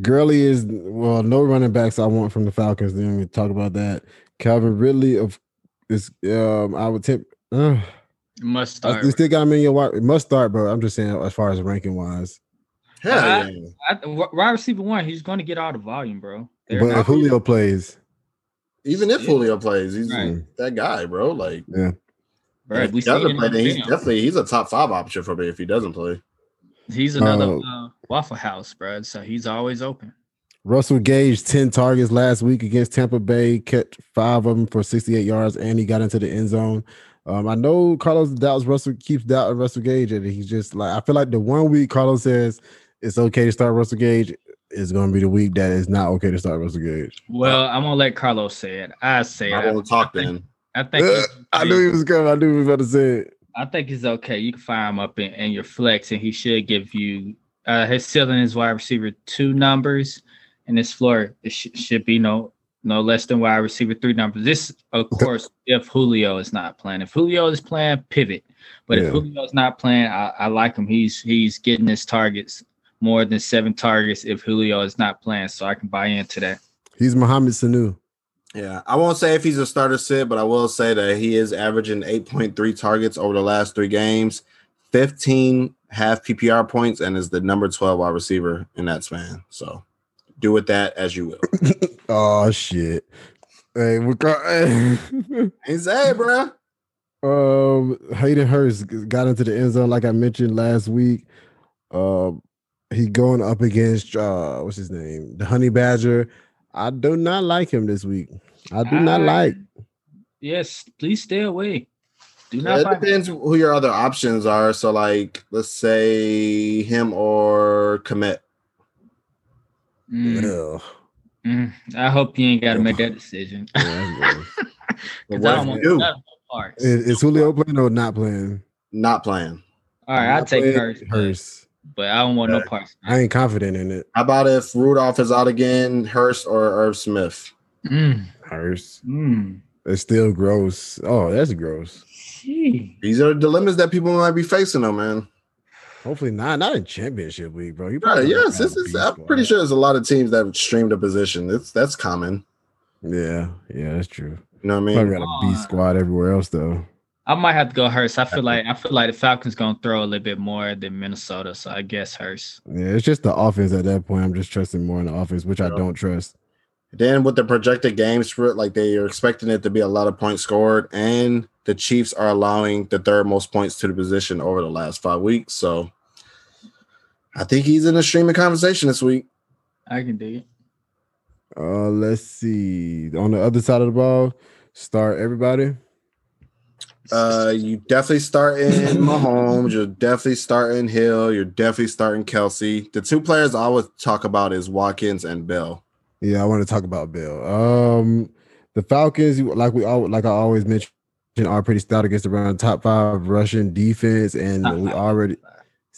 Gurley is well, no running backs I want from the Falcons. Then we talk about that. Calvin Ridley of is um I would tip. Uh, Must I, start. you still got him in your wide. It must start, bro. I'm just saying as far as ranking wise. Hell Uh, yeah. I, wide receiver one, he's going to get all the volume, bro. They're But if Julio plays, Even if Yeah. Julio plays, he's Right. that guy, bro. Like yeah, bro, if we he see doesn't play, then he's film. definitely he's a top five option for me if he doesn't play. He's another Uh, uh, Waffle House, bro. So he's always open. Russell Gage, 10 targets last week against Tampa Bay, kept five of them for 68 yards, and he got into the end zone. Um, I know Carlos doubts Russell keeps doubting Russell Gage, and he's just like I feel like the one week Carlos says it's okay to start Russell Gage is going to be the week that is not okay to start Russell Gage. Well, I'm gonna let Carlos say it. I say it. I won't talk I think, then. I think Uh, I knew he was coming. I knew he was about to say it. I think it's okay. You can fire him up in, in your flex, and he should give you uh, his ceiling is wide receiver two numbers, and his floor it sh- should be no no less than wide receiver three numbers. This, of course, if Julio is not playing. If Julio is playing, pivot. But Yeah. if Julio is not playing, I, I like him. He's he's getting his targets more than seven targets if Julio is not playing, so I can buy into that. He's Mohamed Sanu. Yeah, I won't say if he's a starter sit, but I will say that he is averaging 8.3 targets over the last three games, 15 half PPR points, and is the number 12 wide receiver in that span. So do with that as you will. Oh shit! Hey, we got, Ain't say, bro. Um, Hayden Hurst got into the end zone like I mentioned last week. Um, he going up against uh, what's his name, the Honey Badger. I do not like him this week. I do not like. Yes, please stay away. Do Yeah, not it buy him. depends who your other options are. So, like, let's say him or Kmet. Mm, mm. I hope you ain't got to make that decision. Yeah. Because What I don't you want do? none of those parts. is, is Julio playing or not playing? Not playing. All right, I'll take playing, Hurst, Hurst. But I don't want no Yeah. parts. I ain't confident in it. How about if Rudolph is out again, Hurst or Irv Smith? Mm, Hurst. mm. It's still gross. Oh, that's gross. Gee. These are dilemmas that people might be facing, though, man. Hopefully not. Not in championship week, bro. You Right, probably yes, have this a is. B I'm pretty sure there's a lot of teams that streamed a position. It's that's common. Yeah, yeah, that's true. You know what I mean? mean? got a B squad everywhere else though. I might have to go Hurst. I feel like I feel like the Falcons gonna throw a little bit more than Minnesota, so I guess Hurst. Yeah, it's just the offense at that point. I'm just trusting more in the offense, which I don't trust. Then with the projected game spread, like they are expecting it to be a lot of points scored, and the Chiefs are allowing the third most points to the position over the last five weeks. So I think he's in the streaming conversation this week. I can dig it. Uh, let's see. On the other side of the ball, start everybody. Uh, you definitely starting Mahomes. You're definitely starting Hill. You're definitely starting Kelce. The two players I would talk about is Watkins and Bell. Yeah, I want to talk about Bill. Um, the Falcons, like we all, like I always mention, are pretty stout against the run, top five Russian defense, and we already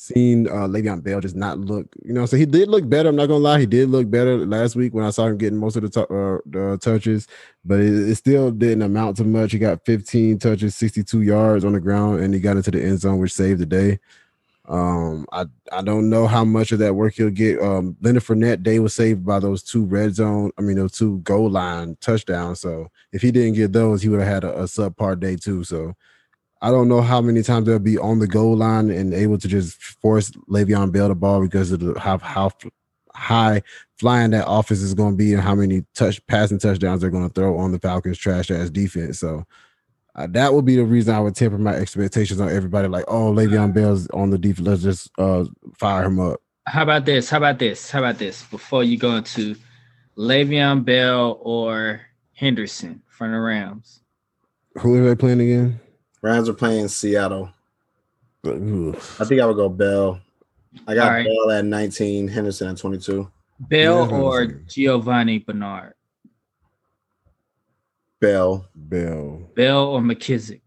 seen uh Le'Veon Bell just not look, you know. So he did look better. I'm not gonna lie, he did look better last week when I saw him getting most of the, tou- uh, the touches, but it, it still didn't amount to much. He got 15 touches, 62 yards on the ground, and he got into the end zone, which saved the day. Um, I I don't know how much of that work he'll get. Um, Leonard Fournette day was saved by those two red zone, I mean those two goal line touchdowns. So if he didn't get those, he would have had a, a subpar day too. So I don't know how many times they'll be on the goal line and able to just force Le'Veon Bell the ball because of the how how high flying that offense is going to be and how many touch passing touchdowns they're going to throw on the Falcons trash ass defense. So uh, that would be the reason I would temper my expectations on everybody. Like, oh, Le'Veon Bell's on the defense. Let's just uh, fire him up. How about this? How about this? How about this? Before you go into Le'Veon Bell or Henderson from the Rams. Who are they playing again? Rams are playing Seattle. Ugh. I think I would go Bell. I got All right. Bell at 19, Henderson at 22. Bell Yeah, or Giovani Bernard. Bell. Bell. Bell or McKissic.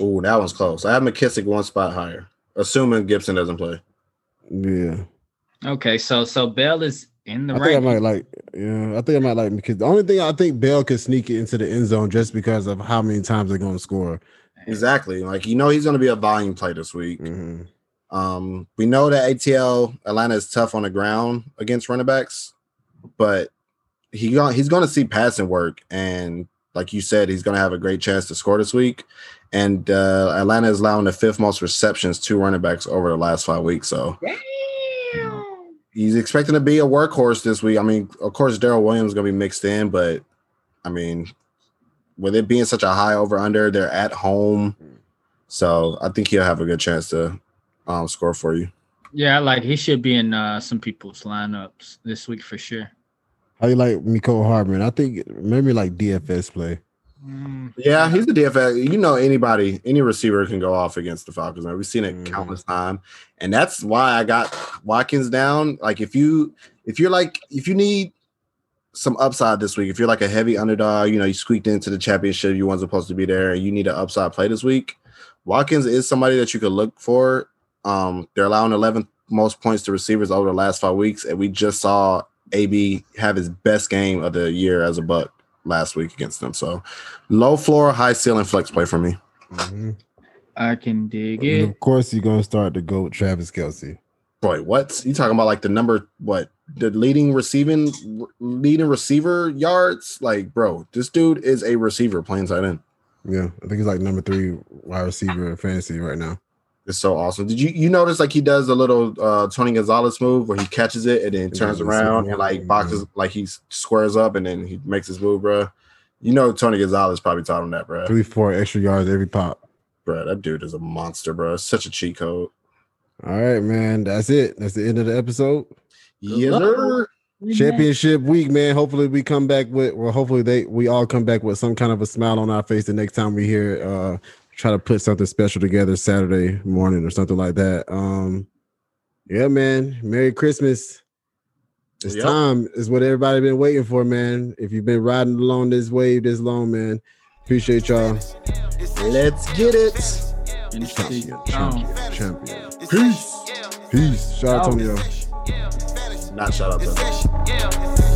Oh, that one's close. I have McKissic one spot higher, assuming Gibson doesn't play. Yeah. Okay, so so Bell is in the I think I right. might like, yeah, I think I might like because the only thing I think Bell could sneak it into the end zone just because of how many times they're going to score. Exactly. Like you know, he's going to be a volume play this week. Mhm. Um, we know that ATL Atlanta is tough on the ground against running backs, but he gon- he's going to see passing work, and like you said, he's going to have a great chance to score this week. And uh, Atlanta is allowing the fifth most receptions to running backs over the last five weeks. So he's expecting to be a workhorse this week. I mean, of course, Darrel Williams is going to be mixed in, but I mean, with it being such a high over under, they're at home. So I think he'll have a good chance to um, score for you. Yeah, like he should be in uh, some people's lineups this week for sure. How you like Mecole Hardman? I think maybe like DFS play. Mm, Yeah, he's the DFS. You know, anybody, any receiver can go off against the Falcons. Man. We've seen it Mhm. countless time, and that's why I got Watkins down. Like, if you if you're like if you need some upside this week, if you're like a heavy underdog, you know, you squeaked into the championship, you weren't supposed to be there, and you need an upside play this week. Watkins is somebody that you could look for. Um, they're allowing 11th most points to receivers over the last five weeks, and we just saw AB have his best game of the year as a buck last week against them. So low floor, high ceiling flex play for me. Mhm. I can dig And it. of course, you're gonna start the goat Travis Kelce. Boy, what you talking about? Like the number what the leading receiving leading receiver yards? Like, bro, this dude is a receiver playing tight end. Yeah, I think he's like number three wide receiver in fantasy right now. It's so awesome. Did you you notice like he does a little uh Tony Gonzalez move where he catches it and then turns Yeah, around and like boxes like he squares up and then he makes his move, bro. You know Tony Gonzalez probably taught him that, bro. Three, four extra yards every pop. Bro, that dude is a monster, bro. Such a cheat code. All right, man. That's it. That's the end of the episode. Yes, sir. Championship week, man. Hopefully we come back with well, hopefully they we all come back with some kind of a smile on our face the next time we hear uh try to put something special together Saturday morning or something like that. Um yeah, man. Merry Christmas. It's Yep. time is what everybody been waiting for, man. If you've been riding along this wave this long, man. Appreciate y'all. Let's get it. Finish the Champion, song. champion, champion. Peace. Peace. Shout out Tonyo. Not shout out, brother. Yeah.